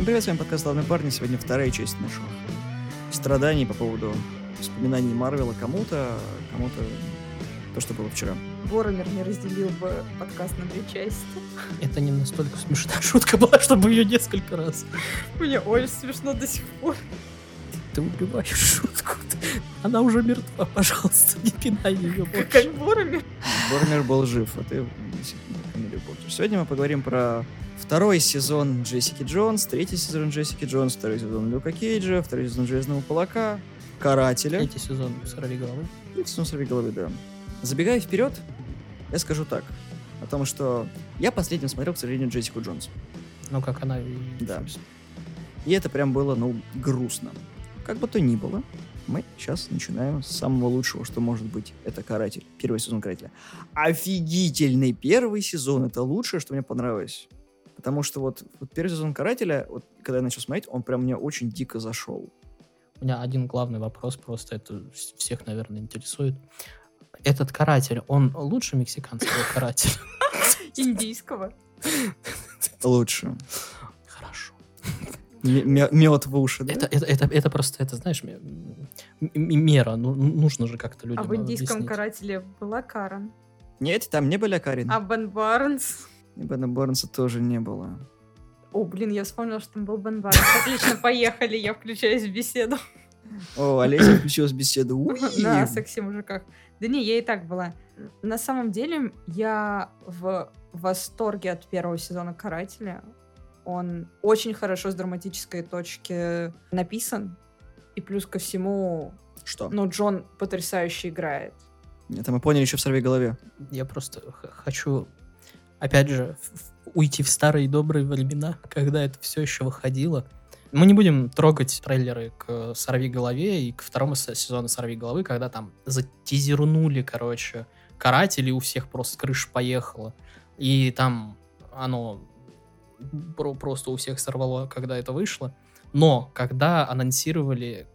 Всем привет, с вами подкаст «Славные парни». Сегодня вторая часть наших страданий по поводу вспоминаний Марвела кому-то, кому-то то, что было вчера. Боромер не разделил бы подкаст на две части. Это не настолько смешная шутка была, чтобы ее несколько раз. Мне очень смешно до сих пор. Ты убиваешь шутку. Она уже мертва, пожалуйста, не пинай ее Как Боромер. Боромер был жив, а ты фамилию портишь. Сегодня мы поговорим про второй сезон Джессики Джонс, третий сезон Джессики Джонс, второй сезон Люка Кейджа, второй сезон Железного Кулака, Карателя. Третий сезон «Сорви головы». Третий сезон «Сорви головы», да. Забегая вперед, я скажу так. О том, что я последним смотрел, к сожалению, Джессику Джонс. Ну, как она и... Да. И это прям было, ну, грустно. Как бы то ни было, мы сейчас начинаем с самого лучшего, что может быть. Это «Каратель». Первый сезон «Карателя». Офигительный первый сезон. Это лучшее, что мне понравилось. Потому что вот, вот первый сезон «Карателя», вот, когда я начал смотреть, он прям мне очень дико зашел. У меня один главный вопрос, просто это всех, наверное, интересует. Этот каратель, он лучше мексиканского карателя? Индийского. Лучше. Хорошо. Мед в уши, да? Это, это, это, это просто, это, знаешь, мера. Ну, нужно же как-то людям А в индийском объяснить. карателе была Карен. Нет, там не были Карин. А Бен Барнс? И Бена Барнса тоже не было. О, блин, я вспомнила, что там был Бен Барнс. Отлично, поехали, я включаюсь в беседу. О, Олеся включилась в беседу. Уи! На секси мужиках. Да не, я и так была. На самом деле, я в восторге от первого сезона «Карателя». Он очень хорошо с драматической точки написан. И плюс ко всему, Что? ну, Джон потрясающе играет. Это мы поняли еще в «Сорви голове». Я просто х- хочу, опять же, уйти в старые добрые времена, когда это все еще выходило. Мы не будем трогать трейлеры к «Сорви голове» и к второму се- сезону «Сорви головы», когда там затизернули, короче, каратели, у всех просто крыша поехала. И там оно про- просто у всех сорвало, когда это вышло. Но когда анонсировали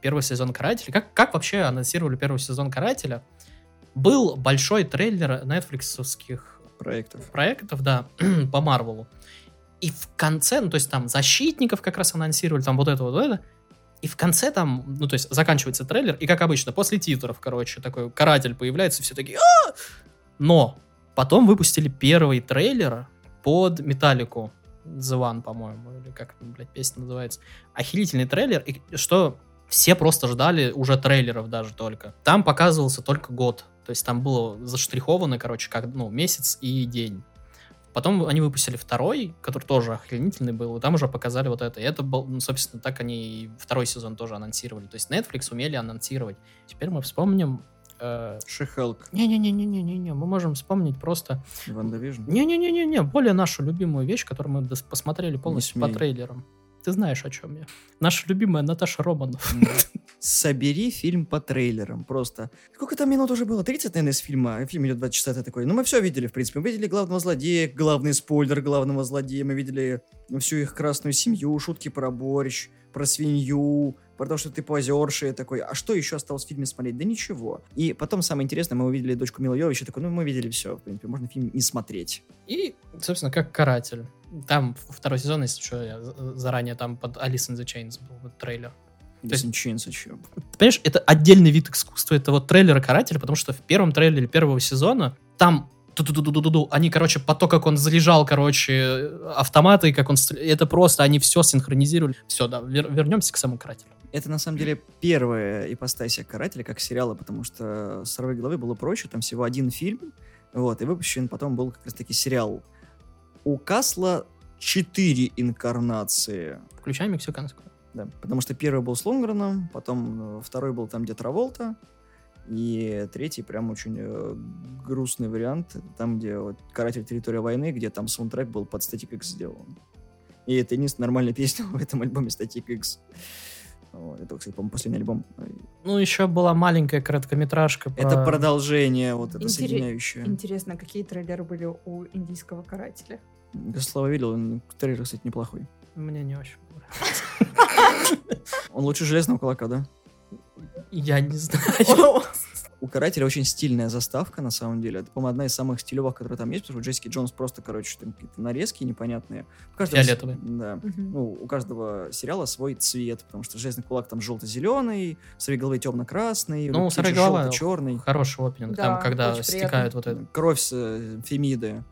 первый сезон «Карателя», как, как вообще анонсировали первый сезон «Карателя», был большой трейлер нетфликсовских Проектов. проектов, да, по Марвелу. И в конце, ну, то есть там защитников как раз анонсировали, там вот это, вот это. И в конце там, ну, то есть заканчивается трейлер, и как обычно, после титров, короче, такой каратель появляется, и все такие «А!» Но потом выпустили первый трейлер под Металлику. The One, по-моему, или как, блядь, песня называется. Охерительный трейлер, и что все просто ждали уже трейлеров даже только. Там показывался только год. То есть там было заштриховано, короче, как, ну, месяц и день. Потом они выпустили второй, который тоже охренительный был, и там уже показали вот это. И это был, ну, собственно, так они и второй сезон тоже анонсировали. То есть Netflix умели анонсировать. Теперь мы вспомним... э, She-Hulk. Не-не-не-не-не-не, мы можем вспомнить просто... WandaVision. Не-не-не-не-не, более нашу любимую вещь, которую мы посмотрели полностью по трейлерам. Ты знаешь, о чем я. Наша любимая Наташа Романов. Собери фильм по трейлерам. Просто. Сколько там минут уже было? 30, наверное, из фильма. Фильм идет 2 часа, ты такой. Ну, мы все видели, в принципе. Мы видели главного злодея, главный спойлер главного злодея. Мы видели всю их красную семью, шутки про борщ, про свинью, про то, что ты позерший такой. А что еще осталось в фильме смотреть? Да ничего. И потом, самое интересное, мы увидели дочку Милы Йовович, такой, ну, мы видели все, в принципе, можно фильм не смотреть. И, собственно, как каратель. Там второй сезон, если что, я за- заранее там под Alice in the Chains был вот трейлер. Или есть- Синчинс еще. Ты понимаешь, это отдельный вид искусства, это вот трейлеры карателя, потому что в первом трейлере первого сезона там ту-ду-ду-ду-ду-ду, они, короче, по то, как он заряжал, короче, автоматы, как он... стр- Это просто, они все синхронизировали. Все, да, вер- вернемся к самому карателю. Это, на самом деле, первая ипостасия «Карателя» как сериала, потому что с «Сорви головы» было проще, там всего один фильм, вот, и выпущен потом был как раз-таки сериал. У Касла четыре инкарнации, Включай мексиканскую. да, потому что первый был с Лонгреном, потом э, второй был там, где Траволта, и третий прям очень э, грустный вариант, это там, где вот «Каратель. Территория войны», где там саундтрек был под Static X сделан. И это единственная нормальная песня в этом альбоме Static X. Вот, это, кстати, по-моему, последний альбом. Ну, еще была маленькая короткометражка. Это про- продолжение, вот это Интере- соединяющее. Интересно, какие трейлеры были у индийского карателя? Слава видел, он трейлер, кстати, неплохой. Мне не очень понравилось. Он лучше Железного Кулака, да? Я не знаю. у Карателя очень стильная заставка, на самом деле. Это, по-моему, одна из самых стилевых, которые там есть, потому что Джессики Джонс просто, короче, там какие-то нарезки непонятные. У каждого с- Фиолетовые. Да. Мгм. Ну, у каждого сериала свой цвет, потому что «Железный кулак» там желто-зеленый, «Сорви головы» темно-красный, Ну, «Сорви голова» черный. Хороший опенинг, Да, там, когда стекают вот это. Кровь с э, Фемиды.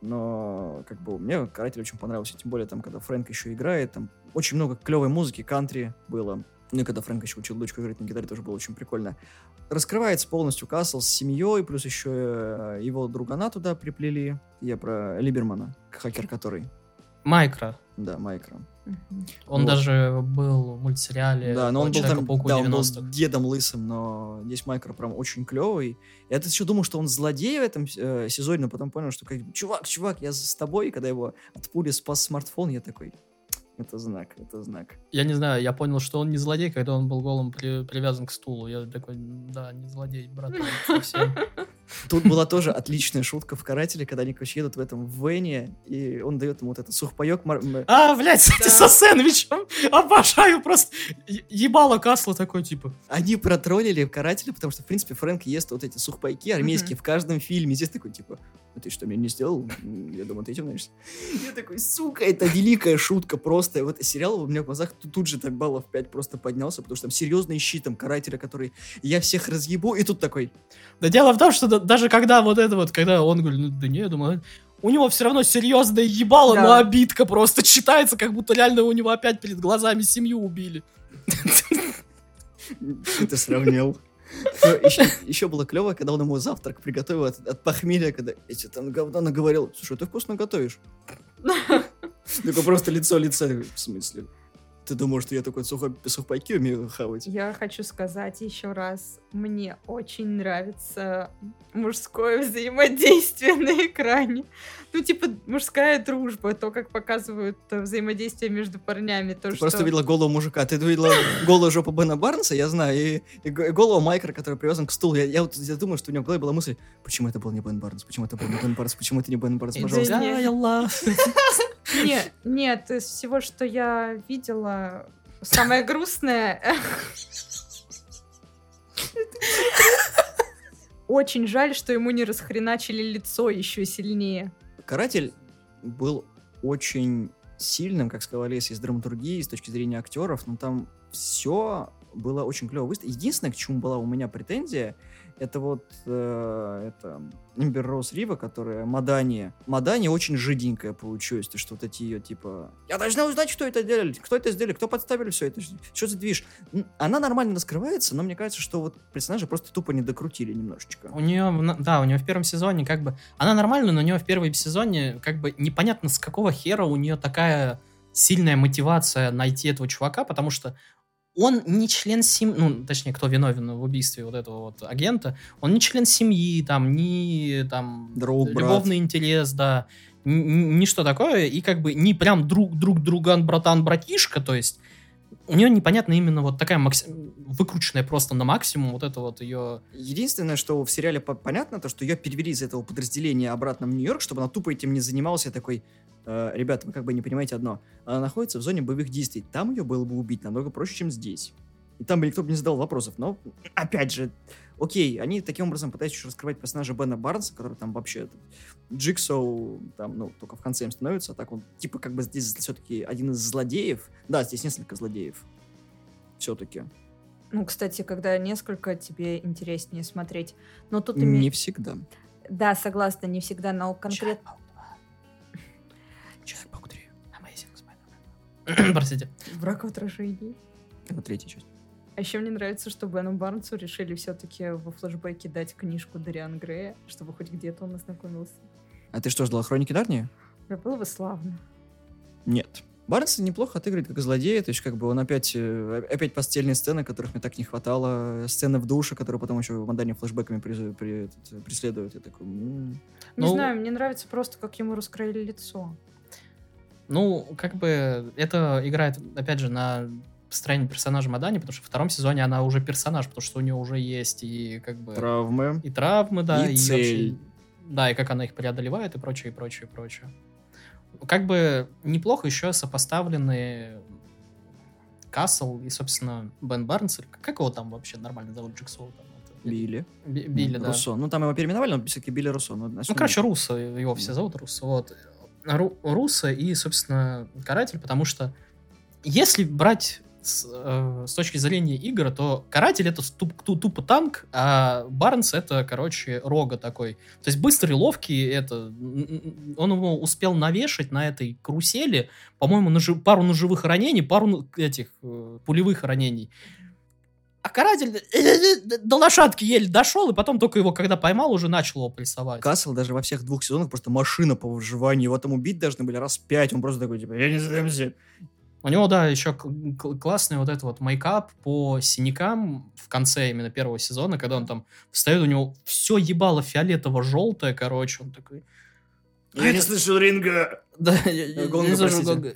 Но, как бы, мне «Каратель» очень понравился, тем более там, когда Фрэнк еще играет, там очень много клевой музыки, кантри было. Ну и когда Фрэнк еще учил дочку играть на гитаре, тоже было очень прикольно. Раскрывается полностью Касл с семьей, плюс еще э, его другана туда приплели. Я про Либермана, хакер который. Майкро. Да, Майкро. Он Вот. даже был в мультсериале Да, но он был там, да, он был 90-х. дедом лысым, но здесь Майкро прям очень клевый. Я тут еще думал, что он злодей в этом э, сезоне, но потом понял, что как чувак, чувак, я с тобой, и когда его от пули спас смартфон, я такой, это знак, это знак. Я не знаю, я понял, что он не злодей, когда он был голым при- привязан к стулу. Я такой, да, не злодей, брат, совсем. Тут была тоже отличная шутка в «Карателе», когда они, короче, едут в этом вене, и он дает ему вот этот сухпайок. мар- А, блядь, Да. со сэндвичем. Обожаю просто. Ебало Касла такой, типа. Они протроллили «Карателя», потому что, в принципе, Фрэнк ест вот эти сухпайки армейские в каждом фильме. Здесь такой, типа, а ты что, меня не сделал? Я думаю, ты этим знаешься. Я такой, сука, это великая шутка просто. И вот сериал у меня в глазах тут, тут же так баллов 5 просто поднялся, потому что там серьезный щит, там, карателя, который я всех разъебу, и тут такой, Да дело в том, что да- даже когда вот это вот, когда он говорит, ну да не, я думаю, у него все равно серьезное ебало, Да. но обидка просто читается, как будто реально у него опять перед глазами семью убили. Что ты сравнил? еще, было клево, когда он ему завтрак приготовил от, от похмелья, когда тебе там говно наговорил. Слушай, ты вкусно готовишь. Такое просто лицо лица. В смысле? Ты думал, что я такой сухо- сухпайки умею хавать? Я хочу сказать еще раз, мне очень нравится мужское взаимодействие на экране. Ну, типа, мужская дружба, то, как показывают э, взаимодействие между парнями. То, Ты что... просто видела голову мужика. Ты видела голую жопу Бена Барнса, я знаю, и, и голову Майкра, который привязан к стулу. Я, я вот я думаю, что у него в голове была мысль, почему это был не Бен Барнс, почему это был не Бен Барнс, почему это не Бен Барнс, пожалуйста. Нет, нет, из всего, что я видела, самое грустное... Очень жаль, что ему не расхреначили лицо еще сильнее. Каратель был очень сильным, как сказал Олеся, из драматургии, с точки зрения актеров, но там все было очень клево выставлено. Единственное, к чему была у меня претензия, это вот э, это Имбер Роуз Рива, которая Мадани. Мадани очень жиденькая получилась. То, что вот эти ее, типа, я должна узнать, кто это делали, кто это сделали, кто подставили все это, что за движ. Она нормально раскрывается, но мне кажется, что вот персонажа просто тупо не докрутили немножечко. У нее, да, у нее в первом сезоне как бы... Она нормальная, но у нее в первом сезоне как бы непонятно с какого хера у нее такая сильная мотивация найти этого чувака, потому что он не член семьи, ну, точнее, кто виновен в убийстве вот этого вот агента, он не член семьи, там, ни, там, Друг, брат. любовный интерес, да, н- н- ничто такое, и как бы не прям друг, друг, друган, братан, братишка, то есть у нее непонятно именно вот такая макси- выкрученная просто на максимум вот это вот ее Единственное, что в сериале по- понятно, то, что ее перевели из этого подразделения обратно в Нью-Йорк, чтобы она тупо этим не занималась. Я такой, «Э, ребята, вы как бы не понимаете одно. Она находится в зоне боевых действий. Там ее было бы убить намного проще, чем здесь. И там бы никто бы не задал вопросов. Но, опять же, окей, они таким образом пытаются еще раскрывать персонажа Бена Барнса, который там вообще этот, Джиксоу, там, ну, только в конце им становится, а так он, типа, как бы здесь все-таки один из злодеев. Да, здесь несколько злодеев. Все-таки. Ну, кстати, когда несколько, тебе интереснее смотреть. Но тут Не име- всегда. Да, согласна, не всегда, но конкретно... Человек-паук 3. Amazing Spider-Man. Простите. Враг в отражении. Это третья часть. А еще мне нравится, что Бену Барнсу решили все-таки во флешбеке дать книжку Дариан Грея, чтобы хоть где-то он ознакомился. А ты что, ждала Хроники Нарнии? Да было бы славно. Нет. Барнс неплохо отыгрывает как злодея, то есть как бы он опять, э, опять постельные сцены, которых мне так не хватало, сцены в душе, которые потом еще в Мадане флешбеками при- при- этот, преследуют. Я такой, м. Не Ну- знаю, мне нравится просто, как ему раскроили лицо. Ну, как бы это играет, опять же, на построении персонажа Мадани, потому что в втором сезоне она уже персонаж, потому что у нее уже есть и как бы травмы. и травмы, да, И и, цель. вообще- да, и как она их преодолевает и прочее, и прочее, и прочее. Как бы неплохо еще сопоставлены Касл и, собственно, Бен Барнс. Как его там вообще нормально зовут? Джексоу там? Билли. Би- Билли, да. Руссо. Ну, там его переименовали, но все-таки Билли Руссо. Ну, Ну, короче, Руссо, его все зовут Руссо. Вот. Ру- Руссо и, собственно, Каратель, потому что если брать с, э, с точки зрения игр, то Каратель это туп- ту- тупо танк, а Барнс это, короче, рога такой. То есть быстрый, ловкий, это... Он его успел навешать на этой карусели, по-моему, ножи- пару ножевых ранений, пару ну- этих э, пулевых ранений. А Каратель э, до лошадки еле дошел, и потом только его, когда поймал, уже начал его прессовать. Касл даже во всех двух сезонах просто машина по выживанию. Его там убить должны были раз пять. Он просто такой, типа, я не сдамся. У него, да, еще классный вот этот вот мейкап по синякам в конце именно первого сезона, когда он там встает, у него все ебало фиолетово-желтое, короче, он такой... Я не слышу ринга. Да, я, не. Гонга.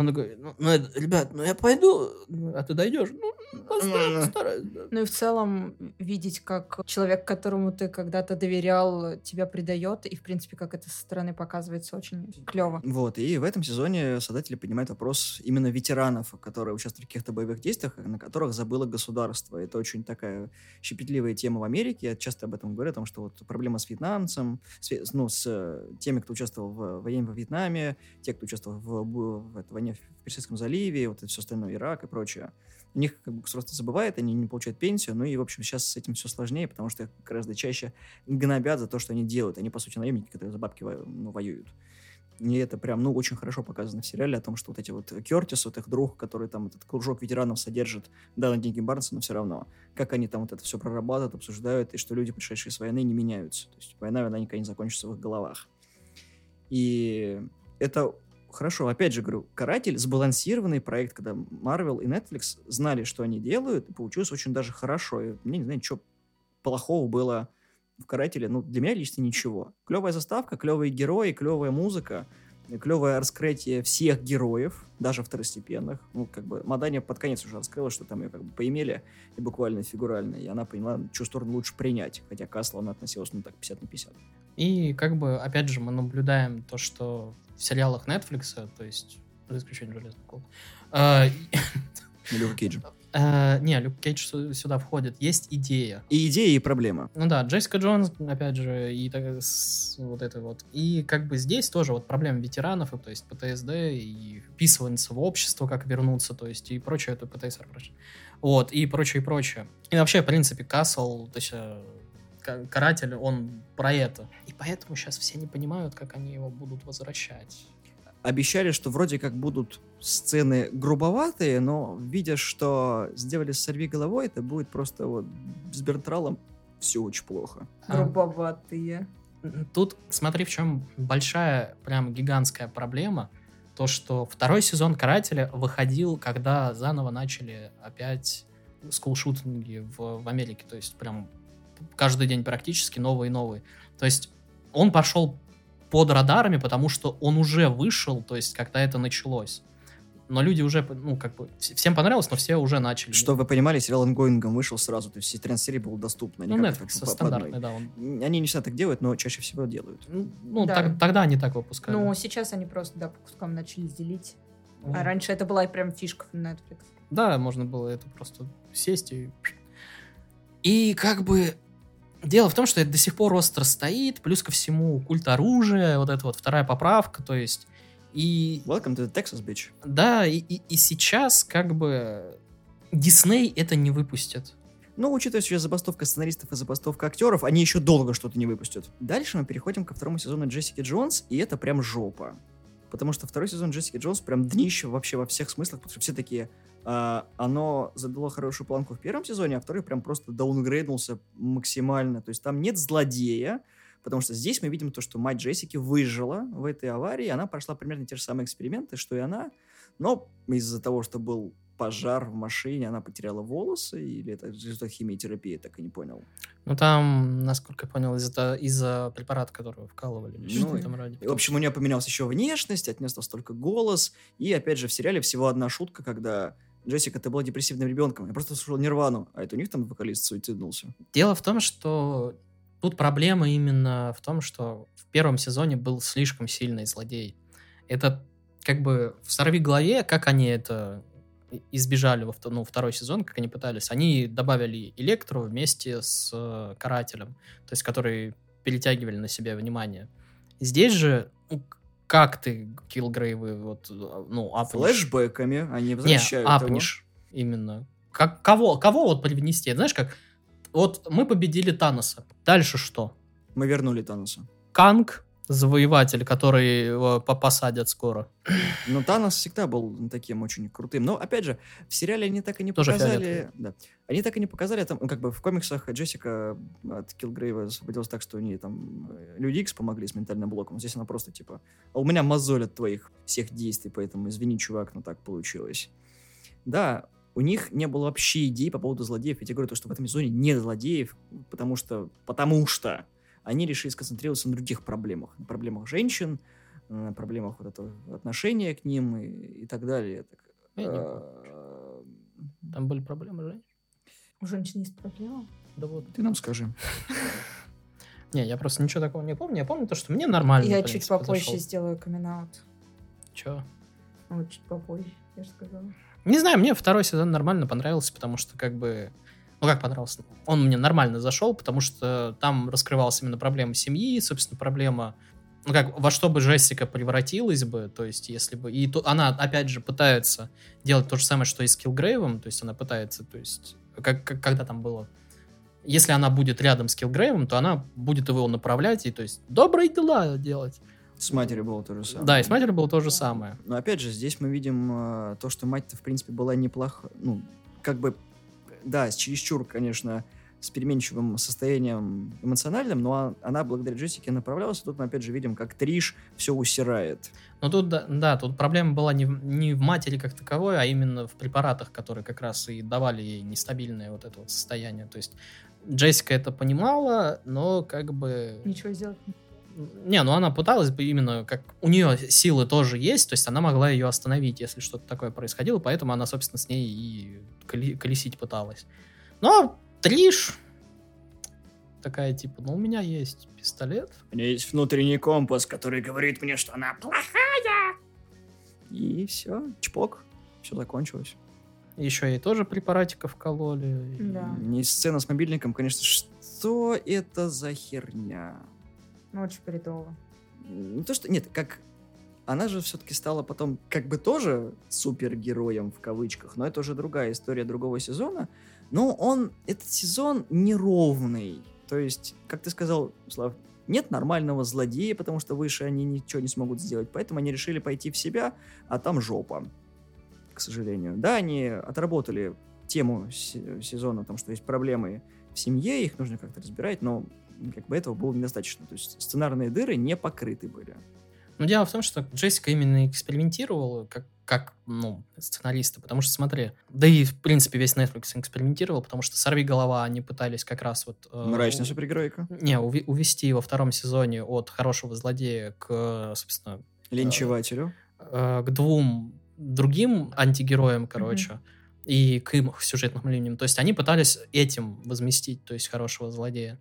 Он такой, ну, ну, ребят, ну я пойду, а ты дойдешь? Ну, Ну, постараюсь, да». Ну и в целом видеть, как человек, которому ты когда-то доверял, тебя предает, и в принципе, как это со стороны показывается, очень клево. Вот, и в этом сезоне создатели поднимают вопрос именно ветеранов, которые участвовали в каких-то боевых действиях, на которых забыло государство. Это очень такая щепетливая тема в Америке. Я часто об этом говорю, о том, что вот проблема с вьетнамцем, с ну, с э, теми, кто участвовал в войне во Вьетнаме, те, кто участвовал в, бу- в этой в Персидском заливе, вот это все остальное, Ирак и прочее. У них как бы государство забывает, они не получают пенсию, ну и, в общем, сейчас с этим все сложнее, потому что их гораздо чаще гнобят за то, что они делают. Они, по сути, наемники, которые за бабки во- ну, воюют. И это прям, ну, очень хорошо показано в сериале о том, что вот эти вот Кертис, вот их друг, который там этот кружок ветеранов содержит, да, на деньги Барнса, но все равно, как они там вот это все прорабатывают, обсуждают, и что люди, пришедшие с войны, не меняются. То есть война, она никогда не закончится в их головах. И это хорошо. Опять же говорю, «Каратель» — сбалансированный проект, когда Marvel и Netflix знали, что они делают, и получилось очень даже хорошо. И мне не знаю, что плохого было в «Карателе». Ну, для меня лично ничего. Клевая заставка, клевые герои, клевая музыка, клевое раскрытие всех героев, даже второстепенных. Ну, как бы Мадания под конец уже раскрыла, что там ее как бы поимели, и буквально фигурально, и она поняла, чью сторону лучше принять. Хотя к Аслу она относилась, ну, так, 50 на 50. И как бы, опять же, мы наблюдаем то, что в сериалах Netflix, то есть, за исключением Железного Кулака, Люка Кейджа. э, не, Люк Кейдж сю- сюда входит, есть идея. И идеи, и проблема. Ну да, Джессика Джонс, опять же, и вот это вот. И как бы здесь тоже вот проблема ветеранов, и, то есть ПТСД, и вписываться в общество, как вернуться, то есть и прочее, это ПТСР, прочее. Вот, и прочее, и прочее. И вообще, в принципе, Касл, то есть э, Каратель, он про это. И поэтому сейчас все не понимают, как они его будут возвращать. Обещали, что вроде как будут сцены грубоватые, но видя, что сделали с «Сорви головой», это будет просто вот с Бертралом все очень плохо. А, Грубоватые. Тут, смотри, в чем большая, прям гигантская проблема. То, что второй сезон Карателя выходил, когда заново начали опять скулшутинги в, в Америке. То есть прям каждый день практически новые и новые. То есть он пошел под радарами, потому что он уже вышел, то есть когда это началось. Но люди уже, ну, как бы, вс- всем понравилось, но все уже начали. Что вы понимали, сериал «Ингоингом» вышел сразу, то есть все 13 серий было доступно. ну, Netflix стандартный, да. Он, Они не всегда так делают, но чаще всего делают. ну, ну, Да. так- тогда они так выпускали. Ну, сейчас они просто, да, по кускам начали делить. Ну, А раньше это была прям фишка в Netflix. Да, можно было это просто сесть и... И как бы... Дело в том, что это до сих пор остро стоит, плюс ко всему культ оружия, вот эта вот вторая поправка, то есть... И Welcome to the Texas, bitch. да, и, и- и сейчас как бы Дисней это не выпустит. Но, учитывая сейчас забастовка сценаристов и забастовка актеров, они еще долго что-то не выпустят. Дальше мы переходим ко второму сезону Джессики Джонс, и это прям жопа. Потому что второй сезон Джессики Джонс прям днище вообще во всех смыслах, потому что все такие, а, оно задало хорошую планку в первом сезоне, а второй прям просто даунгрейднулся максимально. То есть там нет злодея, потому что здесь мы видим то, что мать Джессики выжила в этой аварии, она прошла примерно те же самые эксперименты, что и она, но из-за того, что был пожар в машине, она потеряла волосы, или это результат химиотерапии, так и не понял. Ну там, насколько я понял, из-за из-за препарата, который вкалывали. Ну, что-то в этом роде. И, в общем, у нее поменялась еще внешность, отнеслась только голос, и, опять же, в сериале всего одна шутка, когда Джессика, ты была депрессивным ребенком, я просто слушал Нирвану, а это у них там вокалист суициднулся. Дело в том, что тут проблема именно в том, что в первом сезоне был слишком сильный злодей. Это как бы в «Сорви голове», как они это избежали во ну, второй сезон, как они пытались, они добавили Электру вместе с э, Карателем, то есть которые перетягивали на себя внимание. Здесь же, ну, как ты Киллгрейвы вот, ну, апнешь? Флэшбэками они Не, возвращают его. апнешь именно. Как, кого, кого вот привнести? Знаешь, как вот мы победили Таноса. Дальше что? Мы вернули Таноса. Канг, завоеватель, который его по- посадят скоро. Но Танос всегда был таким очень крутым. Но, опять же, в сериале они так и не Тоже показали... фиолетовый. Да. Они так и не показали, там, ну, как бы в комиксах Джессика от Киллгрейва освободилась так, что они там э, Люди Икс помогли с ментальным блоком. Здесь она просто типа, а у меня мозоль от твоих всех действий, поэтому извини, чувак, но так получилось. Да, у них не было вообще идей по поводу злодеев. Я тебе говорю, то, что в этом сезоне нет злодеев, потому что, потому что они решили сконцентрироваться на других проблемах. На проблемах женщин, на проблемах вот этого отношения к ним и, и так далее. Так, Я не э, Там были проблемы, Жень? У женщин есть проблема? Да вот. Ты нам скажи. Не, я просто ничего такого не помню. Я помню то, что мне нормально. Я чуть попозже сделаю камин Чё? Вот чуть попозже, я же сказала. Не знаю, мне второй сезон нормально понравился, потому что как бы... Ну, как понравился? Он мне нормально зашел, потому что там раскрывалась именно проблема семьи, собственно, проблема... Ну, как, во что бы Джессика превратилась бы, то есть, если бы... И то, она, опять же, пытается делать то же самое, что и с Киллгрейвом, то есть, она пытается, то есть, как, как- когда там было... Если она будет рядом с Киллгрейвом, то она будет его направлять и, то есть, добрые дела делать. С матерью было то же самое. Да, и с матерью было то же самое. Но опять же, здесь мы видим э, то, что мать-то, в принципе, была неплоха. Ну, как бы, да, с чересчур, конечно, с переменчивым состоянием эмоциональным, но а- она благодаря Джессике направлялась. И тут мы опять же видим, как Триш все усирает. Но тут, да, да, тут проблема была не в, не в матери как таковой, а именно в препаратах, которые как раз и давали ей нестабильное вот это вот состояние. То есть Джессика это понимала, но как бы... Ничего сделать не Не, ну она пыталась бы именно, как у нее силы тоже есть, то есть она могла ее остановить, если что-то такое происходило, поэтому она, собственно, с ней и колесить пыталась. Но Триш такая, типа, ну у меня есть пистолет, У меня есть внутренний компас, который говорит мне, что она плохая. И все, чпок, все закончилось. еще ей тоже препаратиков кололи. и- Да. Не сцена с мобильником, конечно, что это за херня? Ну, очень бредово. Не то, что... Нет, как... Она же все-таки стала потом как бы тоже супергероем в кавычках, но это уже другая история другого сезона. Но он, этот сезон неровный. То есть, как ты сказал, Слав, нет нормального злодея, потому что выше они ничего не смогут сделать. Поэтому они решили пойти в себя, а там жопа, к сожалению. Да, они отработали тему се- сезона, там, что есть проблемы в семье, их нужно как-то разбирать, но как бы этого было недостаточно. То есть сценарные дыры не покрыты были. Но дело в том, что Джессика именно экспериментировала как, как ну, сценариста, потому что, смотри, да и, в принципе, весь Netflix экспериментировал, потому что «Сорви голова» они пытались как раз вот... э, Мрачная супергеройка. Не, уви- увести во втором сезоне от хорошего злодея к, собственно, Линчевателю. э, к двум другим антигероям, короче, и к им сюжетным линиям. То есть они пытались этим возместить, то есть хорошего злодея.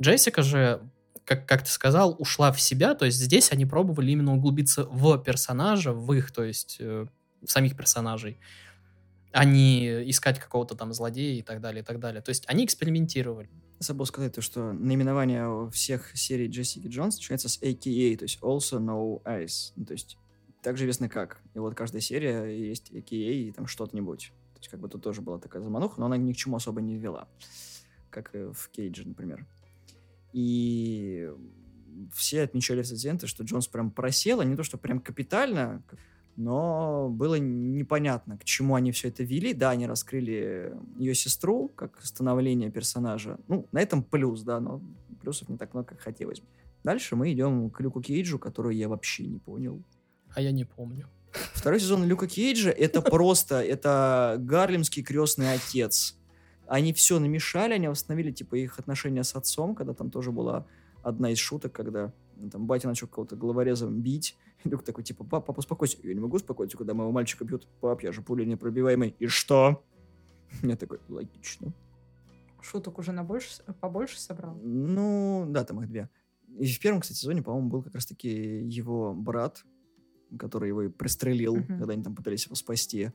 Джессика же, как, как ты сказал, ушла в себя, то есть здесь они пробовали именно углубиться в персонажа, в их, то есть э, самих персонажей, а не искать какого-то там злодея и так далее, и так далее. То есть они экспериментировали. Забыл сказать то, что наименование всех серий Джессики Джонс начинается с AKA, то есть Also No Ice. Ну, то есть так же известно как. И вот каждая серия есть AKA и там что-то-нибудь. То есть как бы тут тоже была такая замануха, но она ни к чему особо не вела. Как в Кейдже, например. И все отмечали рецензенты, что Джонс прям просела, не то что прям капитально, но было непонятно, к чему они все это вели. Да, они раскрыли ее сестру как становление персонажа. Ну, на этом плюс, да, но плюсов не так много, как хотелось бы. Дальше мы идем к Люку Кейджу, которую я вообще не понял. А я не помню. Второй сезон Люка Кейджа это просто, это гарлемский крестный отец. Они все намешали, они восстановили, типа, их отношения с отцом, когда там тоже была одна из шуток, когда ну, там батя начал кого-то головорезом бить. И Люк такой, типа, пап, пап, успокойся. Я не могу успокоиться, когда моего мальчика бьют. Пап, я же пуля непробиваемый. И что? Я такой, логично. Шуток уже на больше, побольше собрал. Ну, да, там их две. И в первом, кстати, сезоне, по-моему, был как раз-таки его брат, который его и пристрелил, Мгм. когда они там пытались его спасти.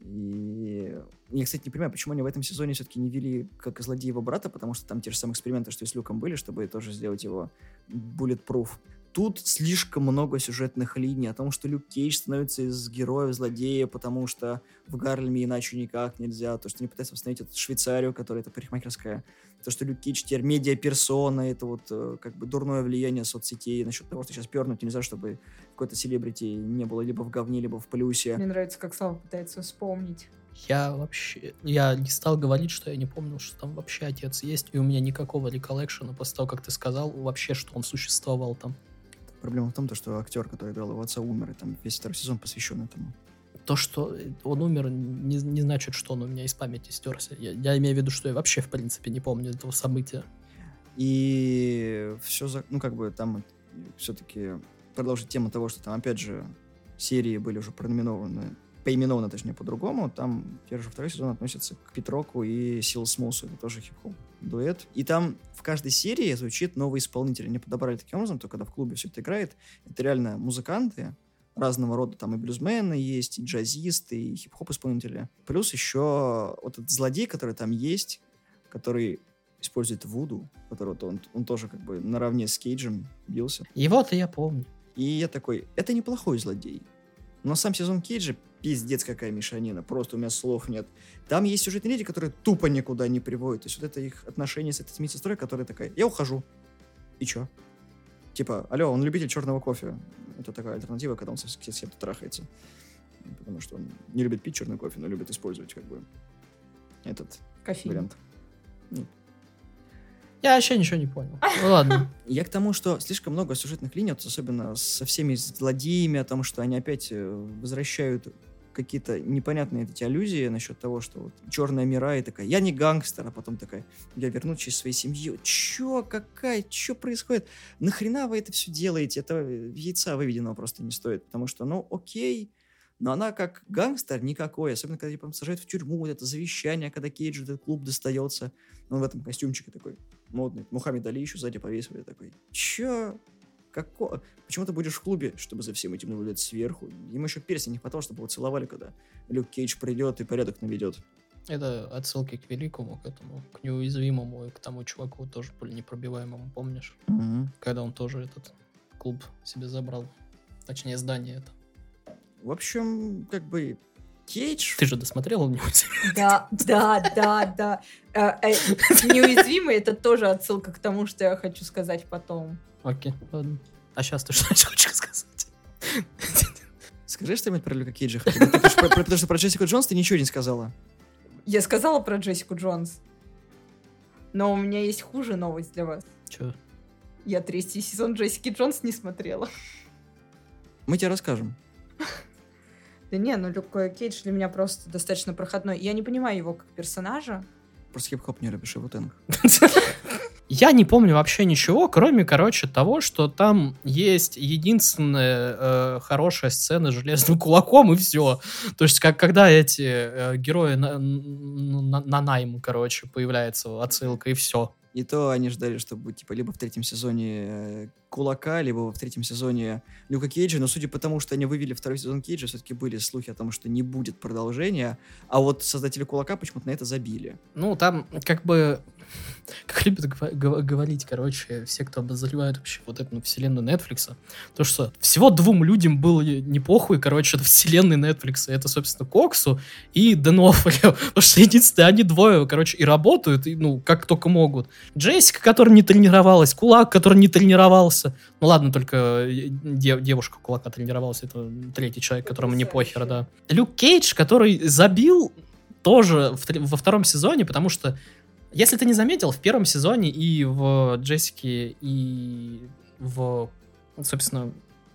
И я, кстати, не понимаю, почему они в этом сезоне все-таки не вели как злодея его брата, потому что там те же самые эксперименты, что и с Люком были, чтобы тоже сделать его bulletproof. Тут слишком много сюжетных линий о том, что Люк Кейдж становится из героя в злодея, потому что в Гарлеме иначе никак нельзя. То, что они пытаются восстановить эту Швейцарию, которая это парикмахерская. То, что Люк Кейдж теперь медиаперсона, это вот э, как бы дурное влияние соцсетей насчет того, что сейчас пернуть нельзя, чтобы какой-то селебрити не было либо в говне, либо в плюсе. Мне нравится, как Слава пытается вспомнить. Я вообще... Я не стал говорить, что я не помнил, что там вообще отец есть, и у меня никакого реколлекшена после того, как ты сказал, вообще, что он существовал там. Проблема в том, то, что актер, который играл его отца, умер, и там весь второй сезон посвящен этому. То, что он умер, не, не значит, что он у меня из памяти стерся. Я, я имею в виду, что я вообще, в принципе, не помню этого события. И все, за, ну, как бы там все-таки продолжить тему того, что там, опять же, серии были уже пронумерованы поименовано, точнее, по-другому. Там первый, второй сезон относится к Петроку и Сил Смусу. Это тоже хип-хоп дуэт. И там в каждой серии звучит новый исполнитель. Они подобрали таким образом, то когда в клубе все это играет, это реально музыканты, разного рода, там и блюзмены есть, и джазисты, и хип-хоп исполнители. Плюс еще вот этот злодей, который там есть, который использует Вуду, который вот он, он тоже как бы наравне с Кейджем бился. Его-то я помню. И я такой, это неплохой злодей. Но сам сезон Кейджа пиздец какая мешанина, просто у меня слов нет. Там есть сюжетные линии, которые тупо никуда не приводят. То есть вот это их отношение с этой медсестрой, которая такая, я ухожу. И чё? Типа, алло, он любитель черного кофе. Это такая альтернатива, когда он со с кем-то трахается. Потому что он не любит пить черный кофе, но любит использовать как бы этот Кофеин. вариант. Ну, Я вообще ничего не понял. Ну ладно. Я к тому, что слишком много сюжетных линий, вот особенно со всеми злодеями, о том, что они опять э, возвращают какие-то непонятные эти аллюзии насчет того, что вот черная мира и такая, я не гангстер, а потом такая, я вернусь через своей семьи. Чё, какая, чё происходит? Нахрена вы это все делаете? Это яйца выведенного просто не стоит, потому что, ну, окей, но она как гангстер никакой, особенно когда типа, сажают в тюрьму, вот это завещание, когда Кейджу этот клуб достается, он в этом костюмчике такой модный. Мухаммед Али еще сзади повесили такой. Чё? Како? Почему ты будешь в клубе, чтобы за всем этим наблюдать сверху? Ему еще перстень не хватало, чтобы его целовали, когда Люк Кейдж придет и порядок наведет. Это отсылки к великому, к этому, к неуязвимому и к тому чуваку тоже были непробиваемому, помнишь? Когда он тоже этот клуб себе забрал. Точнее, здание это. В общем, как бы Кейдж... Ты же досмотрел у него? Да, да, да, да. Э, э, Неуязвимый это тоже отсылка к тому, что я хочу сказать потом. Окей, ладно. А сейчас ты что хочешь сказать? Скажи что-нибудь про Люка Кейджа. Потому что про- про- Потому что про Джессику Джонс ты ничего не сказала. Я сказала про Джессику Джонс. Но у меня есть хуже новость для вас. Че? Я третий сезон Джессики Джонс не смотрела. Мы тебе расскажем. Да не, ну Люк Кейдж для меня просто достаточно проходной. Я не понимаю его как персонажа. Просто хип-хоп не любишь, и вот Я не помню вообще ничего, кроме, короче, того, что там есть единственная э, хорошая сцена с железным кулаком, и все. То есть, как когда эти э, герои на, на, на найм, короче, появляется отсылка, и все. И то они ждали, чтобы типа либо в третьем сезоне э, Кулака, либо в третьем сезоне Люка Кейджа. Но судя по тому, что они вывели второй сезон Кейджа, все-таки были слухи о том, что не будет продолжения. А вот создатели Кулака почему-то на это забили. Ну, там как бы, как любят говорить, короче, все, кто обозревает вообще вот эту ну, вселенную Netflix, то что всего двум людям было не похуй, короче, от вселенной Netflix. Это, собственно, Коксу и Денофолю. Потому что единственное, они двое, короче, и работают, и, ну, как только могут. Джессика, которая не тренировалась, Кулак, который не тренировался. Ну ладно, только э, де- девушка Кулака тренировалась, это третий человек, которому не похер, да. Люк Кейдж, который забил тоже в во втором сезоне, потому что, если ты не заметил, в первом сезоне и в Джессике, и в, собственно,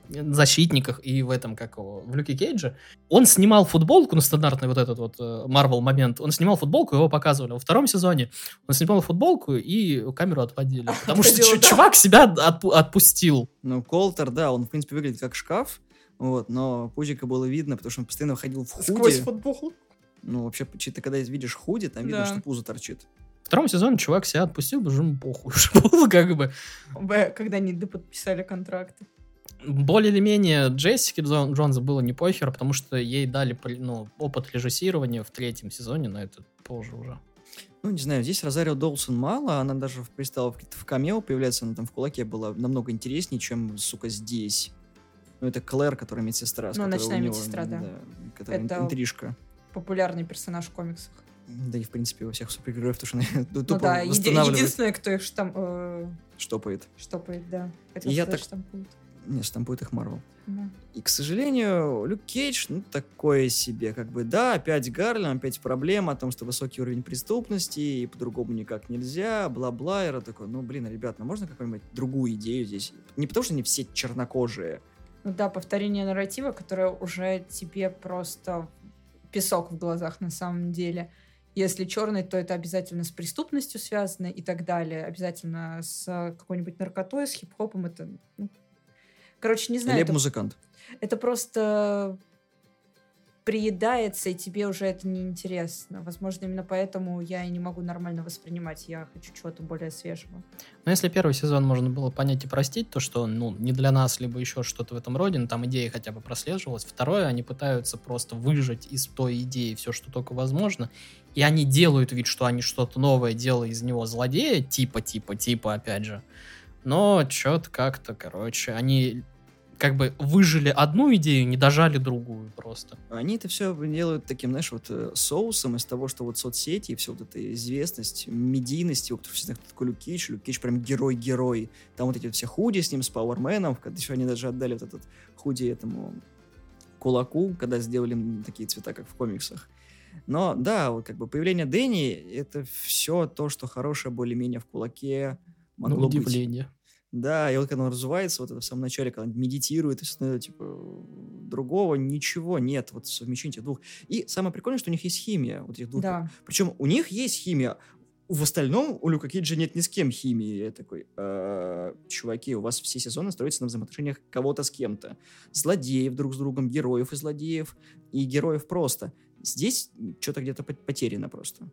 защитниках и в этом, как его, в Люке Кейдже, он снимал футболку, ну, стандартный вот этот вот Марвел момент, он снимал футболку, его показывали. Во втором сезоне он снимал футболку и камеру отводили. Потому что чувак себя отпу- отпустил. Ну, Колтер, да, он, в принципе, выглядит как шкаф, вот, но пузика было видно, потому что он постоянно ходил в худи. Сквозь футбол. Ну, вообще, ты когда видишь худи, там видно, Да. что пузо торчит. В втором сезоне чувак себя отпустил, потому что ему похуй уже было, как бы. Когда они доподписали контракты. более или менее Джессике Джон- Джонс было не похер, потому что ей дали ну, опыт режиссирования в третьем сезоне, но это позже уже. Ну, не знаю, здесь Розарио Долсон мало, она даже в- пристала в, камео, появляется она там в кулаке была намного интереснее, чем, сука, здесь. Ну, это Клэр, которая медсестра. Ну, ночная у него, медсестра, да. которая ин- Это- интрижка. Популярный персонаж в комиксах. Да и, в принципе, во всех супергероев, потому что она Ну тупо да, единственное, кто их штам... э, штопает. штопает, да. Хотел я так- штампует. Не, штампует их Марвел. Да. И, к сожалению, Люк Кейдж, ну, такое себе, как бы, да, опять Гарлем, опять проблема о том, что высокий уровень преступности, и по-другому никак нельзя, бла-бла, и такой, ну, блин, ребят, ну, можно какую-нибудь другую идею здесь? Не потому, что они все чернокожие, Ну да, повторение нарратива, которое уже тебе просто песок в глазах на самом деле. Если черный, то это обязательно с преступностью связано и так далее. Обязательно с какой-нибудь наркотой, с хип-хопом. Это, ну, короче, не знаю. Это, музыкант. это просто приедается, и тебе уже это неинтересно. Возможно, именно поэтому я и не могу нормально воспринимать. Я хочу чего-то более свежего. Но если первый сезон можно было понять и простить, то что, ну, не для нас, либо еще что-то в этом роде, но там идея хотя бы прослеживалась. Второе, они пытаются просто выжать из той идеи все, что только возможно, и они делают вид, что они что-то новое делают из него злодея, типа, типа, типа, опять же. Но что-то как-то, короче, они как бы выжили одну идею, не дожали другую просто. Они это все делают таким, знаешь, вот э, соусом из того, что вот соцсети и все вот эта известность, медийность, которых все знают, кто такой Люк Кейдж, Люк Кейдж прям герой-герой. Там вот эти вот все худи с ним, с Пауэрменом, когда еще они даже отдали вот этот худи этому кулаку, когда сделали такие цвета, как в комиксах. Но да, вот как бы появление Дэнни, это все то, что хорошее более-менее в кулаке могло быть. удивление. Да, и вот когда он развивается, вот это в самом начале, когда он медитирует, и всё, типа, другого ничего нет, вот совмещение этих двух. И самое прикольное, что у них есть химия, вот этих двух. Да. Причем у них есть химия, в остальном у Люка Кейджа нет ни с кем химии. Я такой, «Э, чуваки, у вас все сезоны строятся на взаимоотношениях кого-то с кем-то. Злодеев друг с другом, героев и злодеев, и героев просто. Здесь что-то где-то пот- потеряно просто.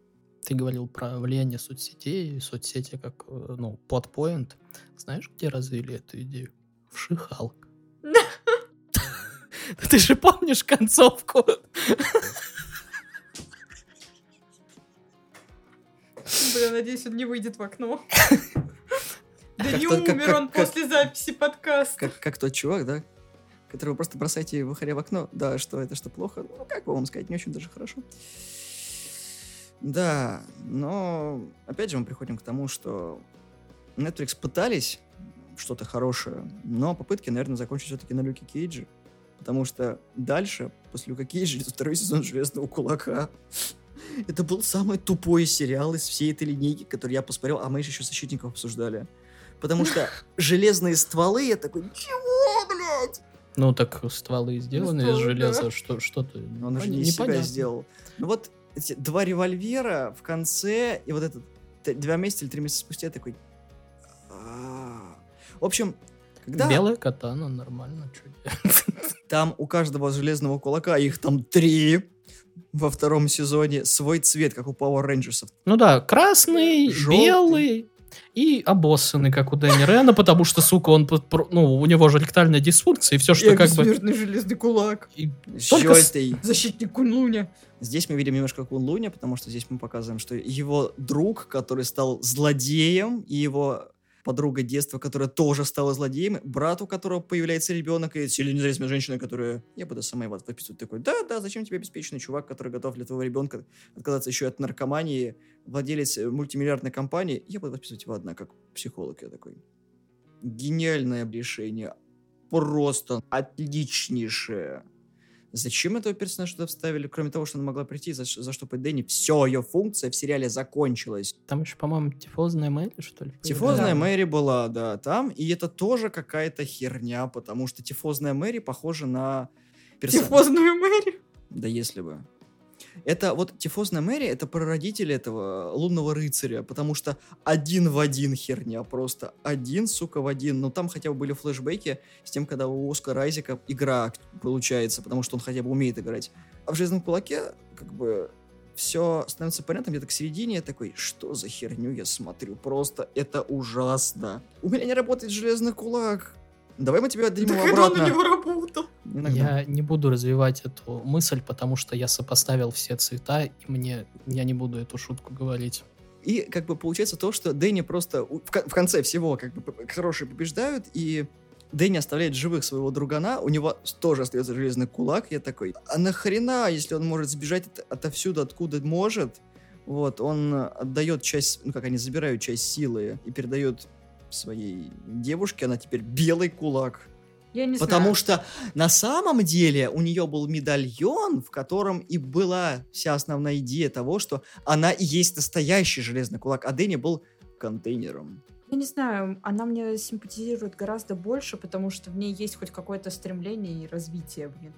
Ты говорил про влияние соцсетей, соцсети как, э, ну, платпоинт. Знаешь, где развили эту идею? В Шихалк. Ты же помнишь концовку? Бля, надеюсь, он не выйдет в окно. Да не умер он после записи подкаста. Как, тот чувак, да? Которого просто бросаете выходя в окно. Да, что это, что плохо? Ну, как бы вам сказать, не очень даже хорошо. Да, но опять же мы приходим к тому, что Netflix пытались что-то хорошее, но попытки, наверное, закончились все-таки на Люке Кейджи. Потому что дальше, после Люка Кейджа, идет второй сезон Железного Кулака. Это был самый тупой сериал из всей этой линейки, который я посмотрел, а мы еще защитников обсуждали. Потому что железные стволы, я такой, чего, блядь? Ну, так стволы сделаны из железа, да. что, что ты... Он же не из себя сделал. Ну вот эти два револьвера в конце, и вот этот два месяца или три месяца спустя я такой... В общем, когда Белая катана, нормально. делать? там у каждого железного кулака, их там три во втором сезоне, свой цвет, как у Power Rangers. Ну да, красный, Желтый. белый и обоссанный, как у Дэнни Рена, потому что, сука, он, ну, у него же ректальная дисфункция, и все, что как бы... бессмертный железный кулак. и Только с-. Защитник Кунлуня. Здесь мы видим немножко Кун Луня, потому что здесь мы показываем, что его друг, который стал злодеем, и его подруга детства, которая тоже стала злодеем, брат, у которого появляется ребенок, и сильно независимая женщина, которая... Я буду сама его выписывать такой, да-да, зачем тебе обеспеченный чувак, который готов для твоего ребенка отказаться еще от наркомании, владелец э, мультимиллиардной компании, я буду воспитывать его одна, как психолог, я такой. Гениальное решение. Просто отличнейшее. Зачем этого персонажа туда вставили, кроме того, что она могла прийти, за, заштопать Дэнни? Все, ее функция в сериале закончилась. Там еще, по-моему, тифозная Мэри, что ли? Тифозная Да. Мэри была, да, там, и это тоже какая-то херня, потому что тифозная Мэри похожа на персонажа. Тифозную Мэри. Да если бы. Это вот Тифозная Мэри, это прародитель этого лунного рыцаря, потому что один в один херня, просто один, сука, в один. Но там хотя бы были флешбеки с тем, когда у Оскара Айзека игра получается, потому что он хотя бы умеет играть. А в Железном Кулаке, как бы, все становится понятно где-то к середине, я такой, что за херню я смотрю, просто это ужасно. У меня не работает Железный Кулак. Давай мы тебе отдадим Так его обратно. Иногда. Я не буду развивать эту мысль, потому что я сопоставил все цвета, и мне я не буду эту шутку говорить. И как бы получается то, что Дэнни просто в, ко- в конце всего как бы хорошие побеждают, и Дэнни оставляет живых своего другана, у него тоже остается железный кулак, я такой, а нахрена, если он может сбежать от- отовсюду, откуда может, вот, он отдает часть, ну как они забирают часть силы и передает своей девушке, она теперь белый кулак. Я не Потому знаю. что на самом деле у нее был медальон, в котором и была вся основная идея того, что она и есть настоящий железный кулак, а Дэнни был контейнером. Я не знаю, она мне симпатизирует гораздо больше, потому что в ней есть хоть какое-то стремление и развитие, блин.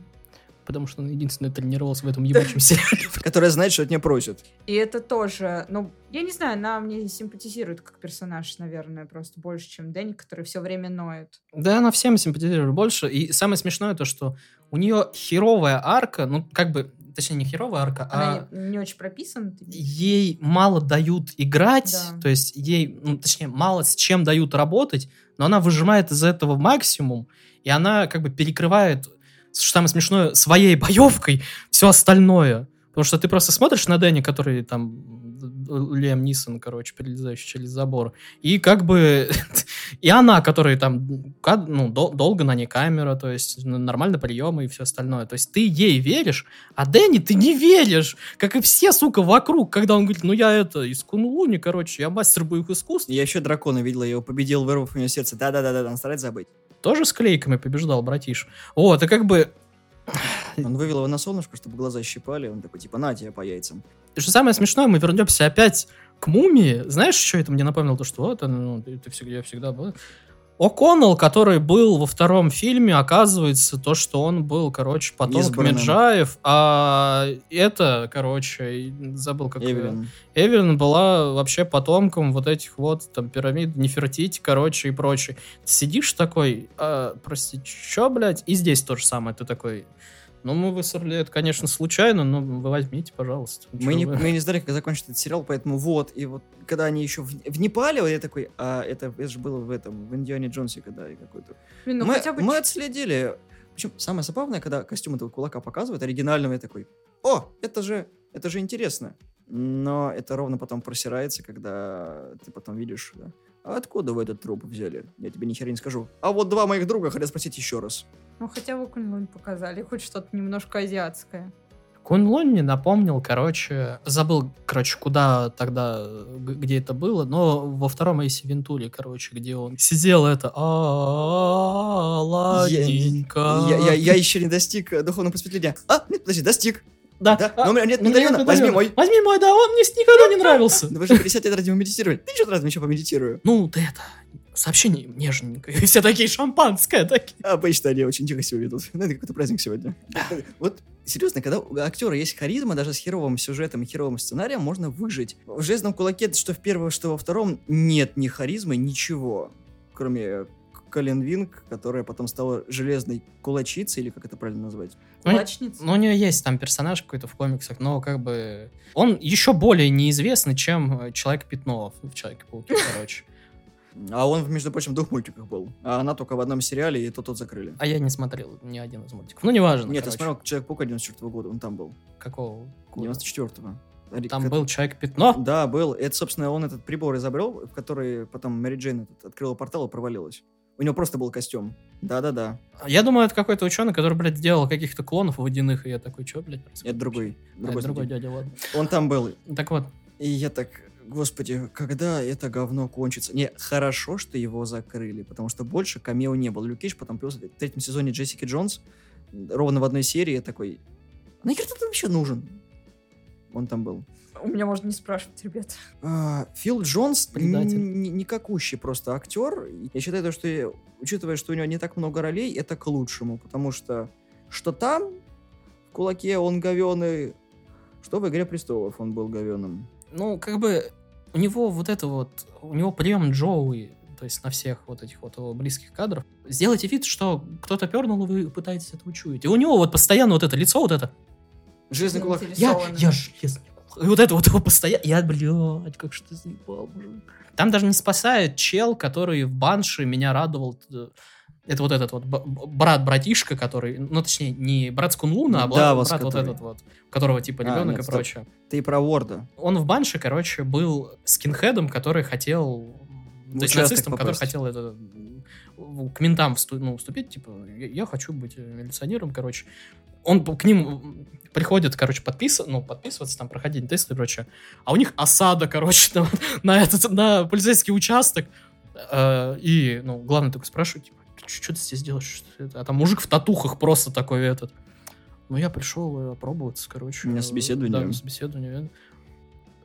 Потому что он единственный тренировался в этом ебучем сериале. Которая знает, что от нее просят. И это тоже, ну, я не знаю, она мне симпатизирует как персонаж, наверное, просто больше, чем Дэнни, который все время ноет. Да, она всем симпатизирует больше. И самое смешное то, что у нее херовая арка, ну, как бы, точнее, не херовая арка, а Она не, не очень прописана. ей мало дают играть, Да. то есть ей, ну, точнее, мало с чем дают работать, но она выжимает из этого максимум, и она как бы перекрывает, что самое смешное, своей боевкой все остальное. Потому что ты просто смотришь на Дэнни, который там Лиам Нисон, короче, перелезающий через забор, и как бы и она, которая там ну, дол- долго на ней камера, то есть нормально приемы и все остальное. То есть ты ей веришь, а Дэнни ты не веришь, как и все, сука, вокруг, когда он говорит, ну я это, из Кунлуни, короче, я мастер боевых искусств. Я еще дракона видела, я его победил, вырвав у него сердце. Да-да-да, он старается забыть. Тоже с клейками побеждал, братиш. Вот, и как бы Он вывел его на солнышко, чтобы глаза щипали, он такой, типа, на тебе по яйцам. Что самое смешное, мы вернемся опять к мумии. Знаешь, что это мне напомнило? То, что вот, ну, ты, ты всегда, я всегда был. О'Коннелл, который был во втором фильме, оказывается, то, что он был, короче, Избранным. Меджаев, а это, короче, забыл, как Эвелин. Эвелин была вообще потомком вот этих вот там пирамид, Нефертити, короче, и прочее. Ты сидишь такой, а, прости, чё, блядь? И здесь то же самое, ты такой, ну, мы высрали это, конечно, случайно, но вы возьмите, пожалуйста. Мы не, вы? мы не знали, как закончится этот сериал, поэтому вот. И вот, когда они еще в, в Непале, я такой, а это, это же было в этом, в Индиане Джонсе, когда и какой-то. Блин, ну мы, хотя бы мы отследили. Причем самое забавное, когда костюм этого кулака показывают, оригинального, я такой, о, это же, это же интересно. Но это ровно потом просирается, когда ты потом видишь, да, а откуда вы этот труп взяли? Я тебе ни хера не скажу. А вот два моих друга хотят спросить еще раз. Ну, хотя бы Кунлунь показали, хоть что-то немножко азиатское. Кунлун мне напомнил, короче, забыл, короче, куда тогда, где это было, но во втором Эйсе Вентуре, короче, где он сидел это, а ладненько. Я, я, я еще не достиг духовного просветления. А, нет, подожди, достиг. Да, Да, а, но у меня нет медальона, возьми мой. Возьми мой, да, он мне никогда не нравился. Да вы же 50 лет ради медитировали. Ты что раз еще помедитирую? Ну, ты это, сообщение нежненькое. И все такие шампанское, такие. Обычно они очень тихо себя ведут. Ну, это какой-то праздник сегодня. Вот, серьезно, когда у актера есть харизма, даже с херовым сюжетом и херовым сценарием, можно выжить. В «Железном кулаке», что в первом, что во втором, нет ни харизмы, ничего. Кроме Колин Винг, которая потом стала железной кулачицей, или как это правильно назвать? Ну, Плачница. Ну, у нее есть там персонаж какой-то в комиксах, но как бы он еще более неизвестный, чем э, Человек-пятно в Человеке-пауке, короче. А он, между прочим, в двух мультиках был. А она только в одном сериале, и то тот закрыли. А я не смотрел ни один из мультиков. Ну, неважно. Нет, я короче. смотрел Человек-паук 94 года, он там был. Какого? года? 94-го. Там был Человек-пятно? Да, был. Это, собственно, он этот прибор изобрел, в который потом Мэри Джейн этот открыла портал и провалилась. У него просто был костюм. Да-да-да. Я думаю, это какой-то ученый, который, блядь, делал каких-то клонов водяных, и я такой, что, блядь, происходит? Это другой. А, это Другой, другой дядя. дядя, ладно. Он там был. Так вот, И я так, господи, когда это говно кончится? Не, хорошо, что его закрыли, потому что больше камео не было. Люк Кейдж потом появился в третьем сезоне Джессики Джонс, ровно в одной серии, я такой, нахер ты там еще нужен? Он там был. У меня можно не спрашивать, ребят. А, Фил Джонс Предатель. н- н- никакущий просто актер. Я считаю, то, что, учитывая, что у него не так много ролей, это к лучшему, потому что что там, в «Кулаке» он говеный, что в «Игре престолов» он был говеным. ну, как бы, у него вот это вот, у него прием Джоуи, то есть на всех вот этих вот его близких кадров. Сделайте вид, что кто-то пернул, и вы пытаетесь это учуять. И у него вот постоянно вот это лицо, вот это. Железный кулак. Я, я железный кулак. И вот это вот его постоянно... Я, блядь, как что заебал, мужик. Там даже не спасает чел, который в Банши меня радовал э, Это вот этот вот брат-братишка, который, ну, точнее, не брат Скунлуна, а Да, брат, брат вот который. этот вот, которого типа А, ребенок нет, и стоп. прочее. Ты про Ворда. Он в Банше, короче, был скинхедом, который хотел... То есть нацистом, который попасть. хотел это, в- к ментам всту- ну, вступить, типа, я, я хочу быть э, милиционером, короче. Он к ним приходит, короче, подпис... ну, подписываться, там, проходить тесты и прочее. А у них осада, короче, на, на этот, на полицейский участок. Э, и, ну, главный такой спрашивает, типа, что ты здесь делаешь? Что это?» А там мужик в татухах просто такой этот. Ну, я пришел э, пробоваться, короче. У меня э, собеседование. Да, на собеседование.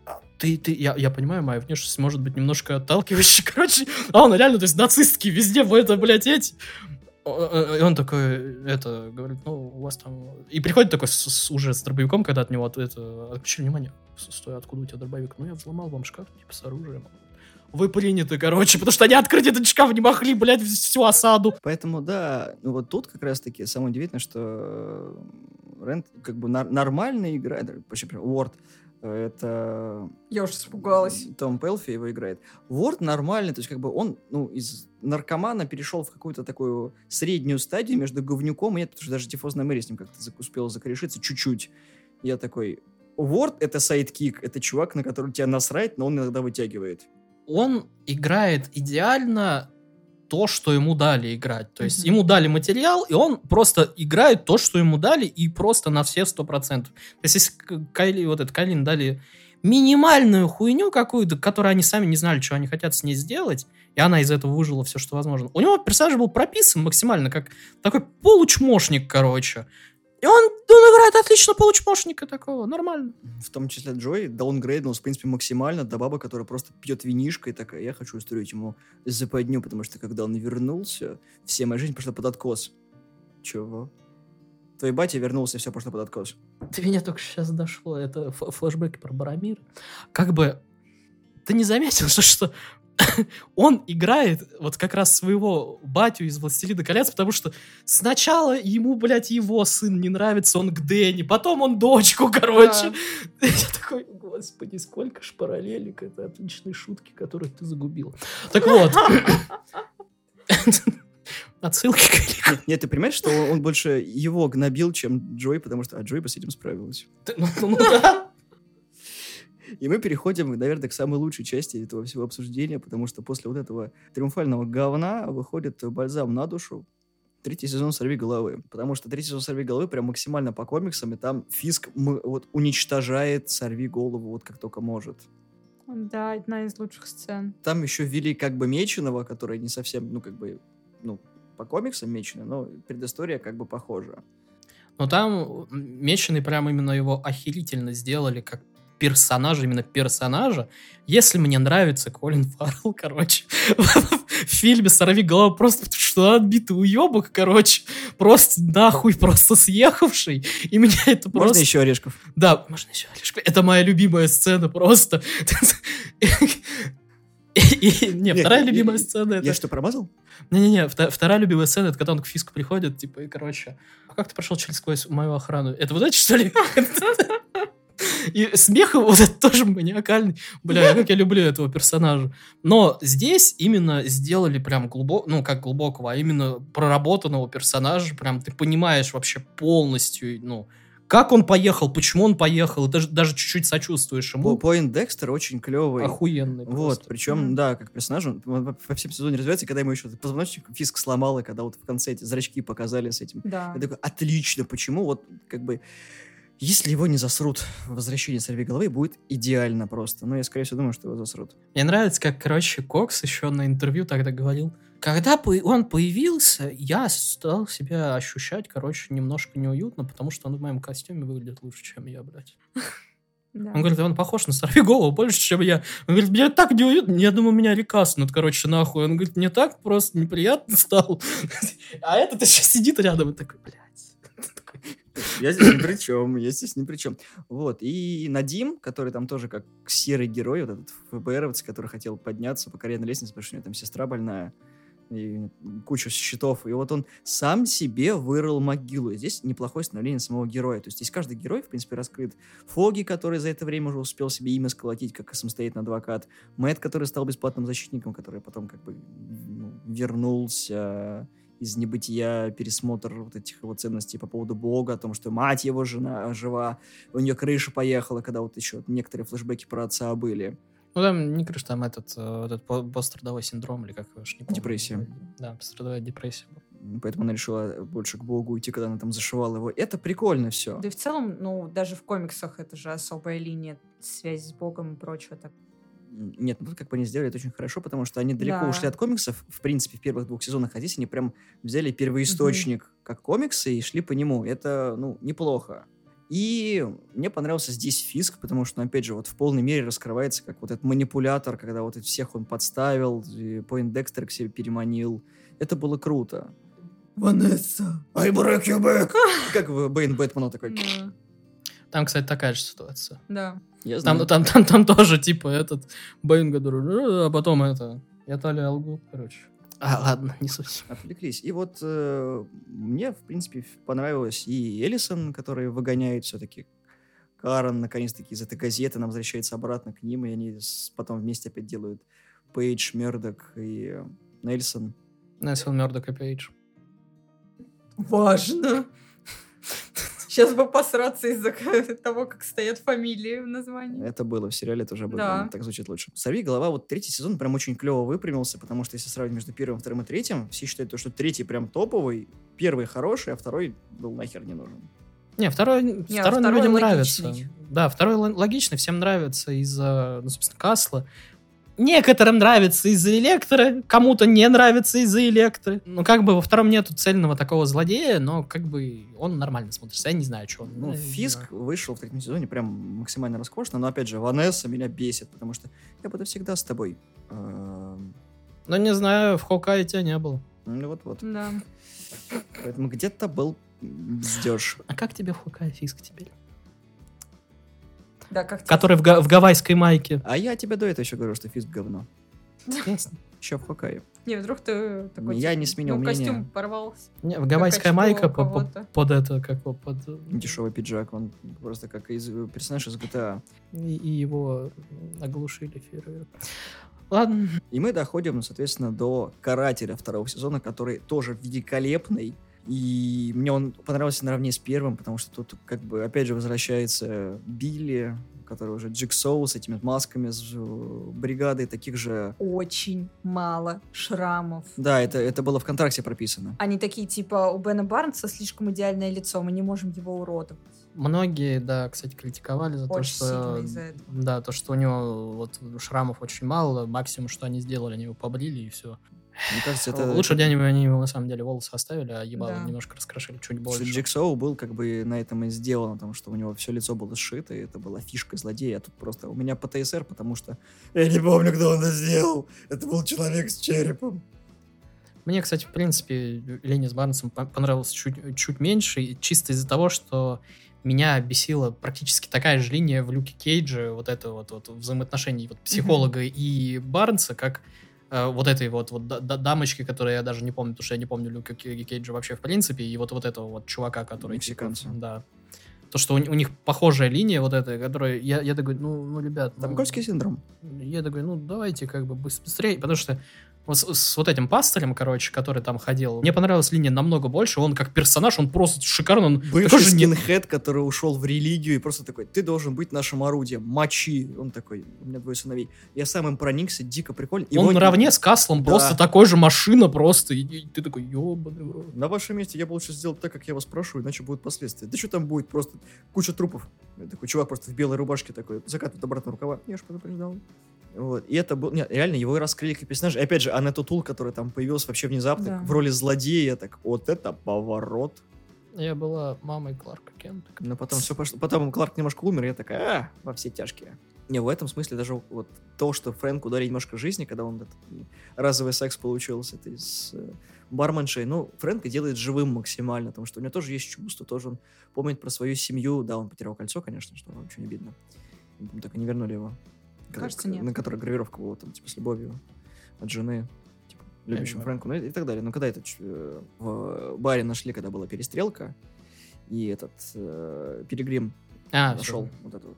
А, Ты, ты, я, я понимаю, моя внешность может быть немножко отталкивающей, короче. А он реально, то есть нацистский везде, в это, блядь, эти. О, э, И он такой, это, говорит, ну, у вас там... И приходит такой с- с- уже с дробовиком, когда от него от- это, отключили внимание. «С- Стой, откуда у тебя дробовик? Ну, я взломал вам шкаф, типа, с оружием. Вы приняты, короче, потому что они открыть этот шкаф не могли, блядь, всю осаду. Поэтому, да, ну вот тут как раз-таки самое удивительное, что э, Рэнд как бы нар- нормально играет, вообще прям э, это Я уж испугалась. Том Пелфи его играет. Уорд нормальный, то есть как бы он, ну, из наркомана перешел в какую-то такую среднюю стадию между говнюком и нет, потому что даже Тифозная Мэри с ним как-то успела закорешиться чуть-чуть. Я такой, Уорд — это sidekick, это чувак, на который тебя насрать, но он иногда вытягивает. он играет идеально то, что ему дали играть. То есть Мгм. ему дали материал, и он просто играет то, что ему дали, и просто на все сто процентов. То есть если Кайли, вот этот Кайлин дали минимальную хуйню какую-то, которую они сами не знали, что они хотят с ней сделать, и она из этого выжала все, что возможно. У него персонаж был прописан максимально как такой получмошник, короче. И он, он играет отлично получмошника такого, нормально. В том числе Джой даунгрейднулся, в принципе, максимально до бабы, которая просто пьет винишко и такая, я хочу устроить ему западню, потому что когда он вернулся, вся моя жизнь пошла под откос. Чего? Твой батя вернулся, все пошло под откос. Ты меня только сейчас дошло. Это флешбеки про Барамира. Как бы ты не заметил, что, что он играет вот как раз своего батю из «Властелина колец», потому что сначала ему, блядь, его сын не нравится, он к Дэнни, потом он дочку, короче. Я такой, господи, сколько ж параллелек, это отличные шутки, которые ты загубил. Так вот. Отсылки к Нет, нет, ты понимаешь, что он, он больше его гнобил, чем Джой, потому что а Джой бы с этим справилась. Ну, ну, ну да. И мы переходим, наверное, к самой лучшей части этого всего обсуждения, потому что после вот этого триумфального говна выходит бальзам на душу. Третий сезон «Сорви головы». Потому что третий сезон «Сорви головы» прям максимально по комиксам, и там Фиск м- вот уничтожает «Сорви голову» вот как только может. Да, одна из лучших сцен. Там еще ввели как бы Меченого, который не совсем, ну, как бы, ну, по комиксам Меченый, но предыстория как бы похожа. Но там Меченый прям именно его охерительно сделали как персонажа, именно персонажа. Если мне нравится Колин Фаррелл, короче, в фильме «Сорви голову» просто что отбитый уебок, короче, просто нахуй просто съехавший. И меня это Можно просто... еще Орешков? Да, можно еще Олежка. Это моя любимая сцена просто. И- Не, вторая я- любимая я- сцена это... Я что, промазал? Не-не-не, вторая любимая сцена, это когда он к Фиску приходит, типа, и, короче, а как ты прошел через сквозь мою охрану? Это вот это, что ли? И смех его вот это тоже маниакальный. Бля, как я люблю этого персонажа. Но здесь именно сделали прям глубоко, ну, как глубокого, а именно проработанного персонажа. Прям ты понимаешь вообще полностью, ну, как он поехал, почему он поехал, и даже, даже чуть-чуть сочувствуешь ему. Поинт Декстер очень клевый. Охуенный Вот, просто. причем, Мгм. да, как персонаж, он во всем сезоне развивается, когда ему еще позвоночник Фиск сломал, и когда вот в конце эти зрачки показали с этим. Да. Я такой, отлично, почему? Вот, как бы, если его не засрут в возвращении сорви головы, будет идеально просто. Но я, скорее всего, думаю, что его засрут. Мне нравится, как, короче, Кокс еще на интервью тогда говорил. Когда он появился, я стал себя ощущать, короче, немножко неуютно, потому что он в моем костюме выглядит лучше, чем я, блядь. да. Он говорит, он похож на Сорвиголову больше, чем я. Он говорит, мне так неуютно. Я думаю, меня рекаснут, короче, нахуй. Он говорит, мне так просто неприятно стало. А этот еще сидит рядом и такой, блядь. Я здесь ни при чем, я здесь ни при чем. Вот, и Надим, который там тоже как серый герой, вот этот ФБРовец, который хотел подняться по карьерной лестнице, потому что у него там сестра больная, и куча счетов, и вот он сам себе вырыл могилу. И здесь неплохое становление самого героя. То есть здесь каждый герой, в принципе, раскрыт. Фоги, который за это время уже успел себе имя сколотить, как самостоятельный адвокат. Мэтт, который стал бесплатным защитником, который потом как бы ну, вернулся из небытия пересмотр вот этих его ценностей по поводу Бога, о том, что мать его жена жива, у нее крыша поехала, когда вот еще некоторые флешбеки про отца были. Ну, там не крыш, там этот, э, этот по- пострадовой синдром, или как его, ж не помню. Депрессия. Да, пострадовая депрессия. Поэтому она решила больше к Богу уйти, когда она там зашивала его. Это прикольно все. Да и в целом, ну, даже в комиксах это же особая линия связи с Богом и прочего. Так. Нет, ну как бы они сделали это очень хорошо, потому что они далеко Да. ушли от комиксов, в принципе, в первых двух сезонах, а здесь они прям взяли первоисточник как комиксы и шли по нему. Это, ну, неплохо. И мне понравился здесь Фиск, потому что, опять же, вот в полной мере раскрывается как вот этот манипулятор, когда вот всех он подставил, и Пойнт Декстер к себе переманил. Это было круто. Ванесса, I break you back. Как в Бэйн Бэтмену такой. Да. Там, кстати, такая же ситуация. Да. Я Там, знаю. там, там, там тоже, типа, этот Бэйн, который, «Э, а потом это, я лгу, короче. А, ладно, не суть. Отвлеклись. И вот э, мне, в принципе, понравилось и Эллисон, который выгоняет все-таки Карен, наконец-таки, из этой газеты, она возвращается обратно к ним, и они с- потом вместе опять делают Пейдж, Мердок и э, Нельсон. Несил Мёрдок и Пейдж. Важно. Сейчас бы посраться из-за того, как стоят фамилии в названии. Это было в сериале, это уже было, Да. так звучит лучше. «Сорви голова», вот третий сезон прям очень клево выпрямился, потому что если сравнивать между первым, вторым и третьим, все считают, то, что третий прям топовый, первый хороший, а второй был нахер не нужен. Не, второй, Не, второй, второй людям логичный. нравится. Да, второй ло- логичный, всем нравится из-за, ну, собственно, Касла. Некоторым нравится из-за Электро, кому-то не нравится из-за Электро. Ну, как бы во втором нету цельного такого злодея, но как бы он нормально смотрится. Я не знаю, что он. Ну, э, Фиск вышел в третьем сезоне прям максимально роскошно, но, опять же, Ванесса меня бесит, потому что я буду всегда с тобой. Эм, Ну, не знаю, в Хокае тебя не было. Ну, вот-вот. Да. Поэтому где-то был бздеж. А как тебе в Хокае Фиск теперь? Да, как тебе- Который в, га- в гавайской майке. А я тебе до этого еще говорю, что Фиск говно. Ясно. Еще в Хоккае. Не, вдруг ты такой... Я типа, не сменил ну, мнение. костюм порвался. Не, в гавайская майка по- под это, как его, под... э, Дешевый пиджак, он просто как из персонаж из GTA. И, и его оглушили фейерверк. Ладно. И мы доходим, соответственно, до Карателя второго сезона, который тоже великолепный. И мне он понравился наравне с первым, потому что тут, как бы, опять же, возвращается Билли, который уже Джиксоу с этими масками, с э, бригадой таких же... Очень мало шрамов. Да, это, это было в контракте прописано. Они такие, типа, у Бена Барнса слишком идеальное лицо, мы не можем его уродовать. Многие, да, кстати, критиковали за то, Очень что... сильно из-за этого. Да, то, что у него вот шрамов очень мало, максимум, что они сделали, они его побрили и все. Мне кажется, это... Лучше они, его на самом деле волосы оставили, а ебало Да. немножко раскрошили чуть больше. Джексоу был как бы на этом и сделан, потому что у него все лицо было сшито, и это была фишка злодея. А тут просто у меня ПТСР, потому что я не помню, кто он это сделал. Это был человек с черепом. Мне, кстати, в принципе, линия с Барнсом по- понравилась чуть, чуть меньше, чисто из-за того, что меня бесила практически такая же линия в Люке Кейдже, вот это вот, вот взаимоотношений вот психолога и Барнса, как э, вот этой вот, вот да- да- дамочки, которую я даже не помню, потому что я не помню Люка Кей- Кейджа вообще в принципе, и вот, вот этого вот чувака, который... типа, Мексиканца. да. То, что у, у них похожая линия вот эта, которая... Я, я такой, ну, ну, ребят... ну, Стокгольмский синдром. я такой, ну, давайте как бы быс- быстрее, потому что с, с вот этим пастырем, короче, который там ходил, мне понравилась линия намного больше, он как персонаж, он просто шикарный, он Бывший же не- скинхед, который ушел в религию и просто такой, ты должен быть нашим орудием, мочи. Он такой, у меня двое сыновей. Я сам им проникся, дико прикольно. И он вот- наравне с Каслом Да. просто такой же машина просто, и, и ты такой, ёбаный в рот». На вашем месте я бы лучше сделал так, как я вас прошу, иначе будут последствия. Да что там будет? Просто куча трупов. Я Такой чувак просто в белой рубашке такой, закатывает обратно рукава. Я ж предупреждал. Вот. И это был... Нет, реально, его и раскрыли как персонажа. И опять же, Анетта Тул, которая там появилась вообще внезапно, Да. в роли злодея, так, вот это поворот. Я была мамой Кларка Кента. Но потом все пошло. Потом Кларк немножко умер, и я такая, а, во все тяжкие. Не, в этом смысле даже вот то, что Фрэнку дали немножко жизни, когда он этот разовый секс получил с этой с э, барменшей, ну, Фрэнка делает живым максимально, потому что у него тоже есть чувства, тоже он помнит про свою семью. Да, он потерял кольцо, конечно, что очень обидно. М, Так и не вернули его. Кажется, нет. На которой гравировка была там, типа, с любовью от жены, типа, любящим. Фрэнку, ну и, и так далее. Но когда это э, в баре нашли, когда была перестрелка, и этот э, Пилигрим А, нашел вот это вот.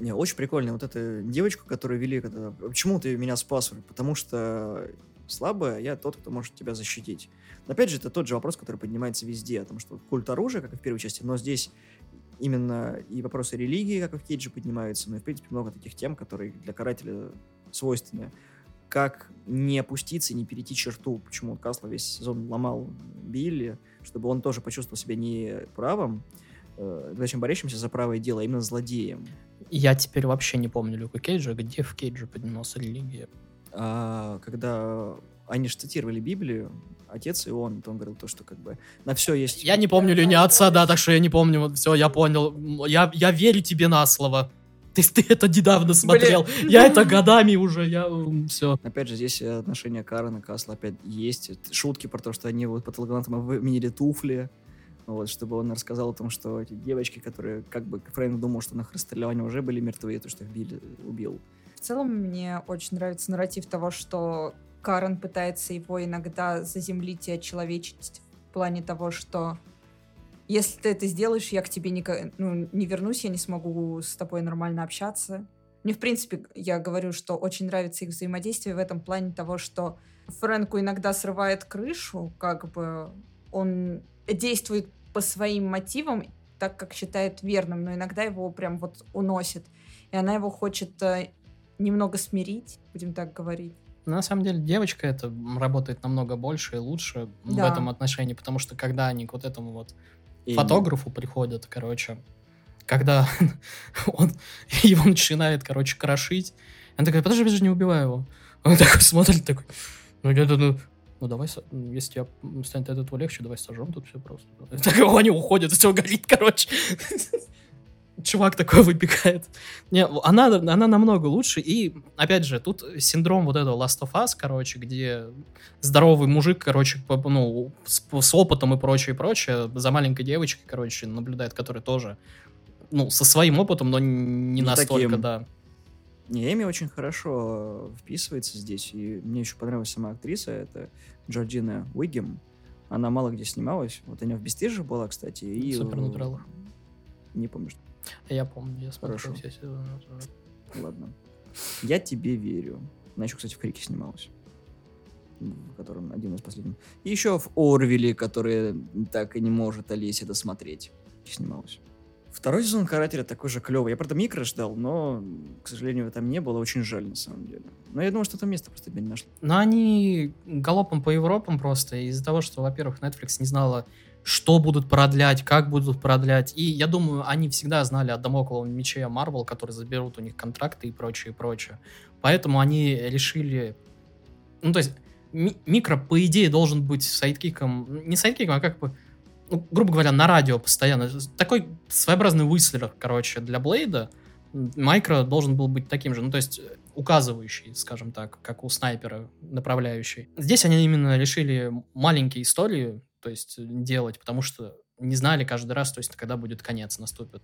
Не, очень прикольно. Вот эту девочку, которую вели, когда... Почему ты меня спас? Потому что слабая, я тот, кто может тебя защитить. Но опять же, это тот же вопрос, который поднимается везде, о том, что культ оружия, как и в первой части, но здесь именно и вопросы религии, как и в Кейдже, поднимаются, но и, в принципе, много таких тем, которые для карателя свойственны. Как не опуститься и не перейти черту, почему Касла весь сезон ломал Билли, чтобы он тоже почувствовал себя не правым, э, зачем борющимся за правое дело, а именно злодеем. Я теперь вообще не помню Люка Кейджа, где в Кейдже поднимался религия. А, когда они же цитировали Библию, отец и он, то он говорил то, что как бы на все есть... Я не помню линию отца, да, так что я не помню. Вот все, я понял. Я, я верю тебе на слово. Ты, ты это недавно смотрел. Блин. Я это годами уже, я все. Опять же, здесь отношения Карена и Касла опять есть. Шутки про то, что они вот патологоанатома выменили туфли. Вот, чтобы он рассказал о том, что эти девочки, которые, как бы, Фрэнк думал, что на их расстреляли, уже были мертвы, то, что их били, убил. В целом, мне очень нравится нарратив того, что Карен пытается его иногда заземлить и очеловечить в плане того, что если ты это сделаешь, я к тебе не, ну, не вернусь, я не смогу с тобой нормально общаться. Мне, в принципе, я говорю, что очень нравится их взаимодействие в этом плане того, что Фрэнку иногда срывает крышу, как бы он действует по своим мотивам, так как считает верным, но иногда его прям вот уносит. И она его хочет э, немного смирить, будем так говорить. На самом деле девочка это работает намного больше и лучше в Да. этом отношении, потому что когда они к вот этому вот И фотографу приходят, короче, когда он его начинает, короче, крошить, она такая, подожди, подожди, не убивай его. Он такой смотрит, такой, ну, где-то, ну, ну, давай, если я станет от этого легче, давай сожжем тут все просто. Так они уходят, все горит, короче. Чувак такой выбегает. Не, она, она намного лучше. И, опять же, тут синдром вот этого Last of Us, короче, где здоровый мужик, короче, по- ну, с, с опытом и прочее, прочее, за маленькой девочкой, короче, наблюдает, которая тоже, ну, со своим опытом, но не, Не настолько, таким. да. Не, Эми очень хорошо э, вписывается здесь, и мне еще понравилась сама актриса, это Джорджина Уигем. Она мало где снималась, вот она в «Бесстыжих» была, кстати, и... э, Супернатуралах. Не помню, что... Я помню, я смотрел Хорошо. все сезоны. Ладно. Я тебе верю. Она еще, кстати, в «Крике» снималась. В котором один из последних. И еще в «Орвилле», который так и не может Олеся досмотреть. Снималась. Второй сезон «Карателя» такой же клевый. Я, правда, микро ждал, но, к сожалению, там не было. Очень жаль, на самом деле. Но я думаю, что там место просто не нашло. Но они галопом по Европам просто из-за того, что, во-первых, Netflix не знала, что будут продлять, как будут продлять. И я думаю, они всегда знали о Дамокловом мече Marvel, который заберут у них контракты и прочее, и прочее. Поэтому они решили... Ну, то есть, ми- микро, по идее, должен быть sidekick ом... Не sidekick ом, а как бы... ну, грубо говоря, на радио постоянно. Такой своеобразный Уистлер, короче, для Блейда. Майкро должен был быть таким же, ну, то есть указывающий, скажем так, как у снайпера, направляющий. Здесь они именно решили маленькие истории, то есть э, делать, потому что не знали каждый раз, то есть когда будет конец наступит.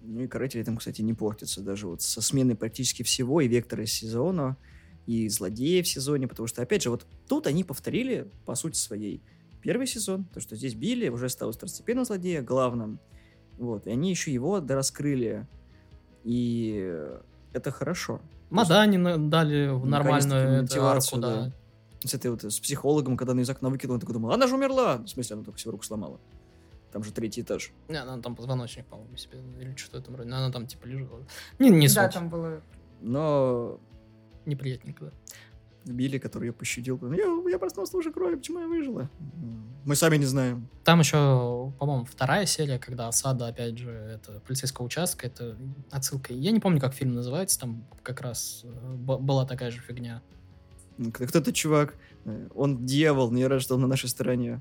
Ну и каратели там, кстати, не портятся даже вот со сменой практически всего и вектора сезона, и злодеев в сезоне, потому что, опять же, вот тут они повторили, по сути своей, первый сезон, то, что здесь Билли уже стал второстепенным злодеем, главным, вот, и они еще его дораскрыли, и это хорошо. Мадани на- дали в нормальную эту арку, да. С этой вот, с психологом, когда она из окна выкинула, он такой думал, она же умерла! В смысле, она только себе руку сломала. Там же третий этаж. Не, она там позвоночник, по-моему, себе, или что-то в этом роде. Она там типа лежала. Не, не да, суть. там было... Но Неприятненько, да. Билли, который ее пощадил, я, я проснулся уже крови, почему я выжила? Мы сами не знаем. Там еще, по-моему, вторая серия, когда осада, опять же, это полицейского участка, это отсылка. Я не помню, как фильм называется, там как раз э, была такая же фигня. Кто кто-то чувак, э, он дьявол, я рад, что он на нашей стороне.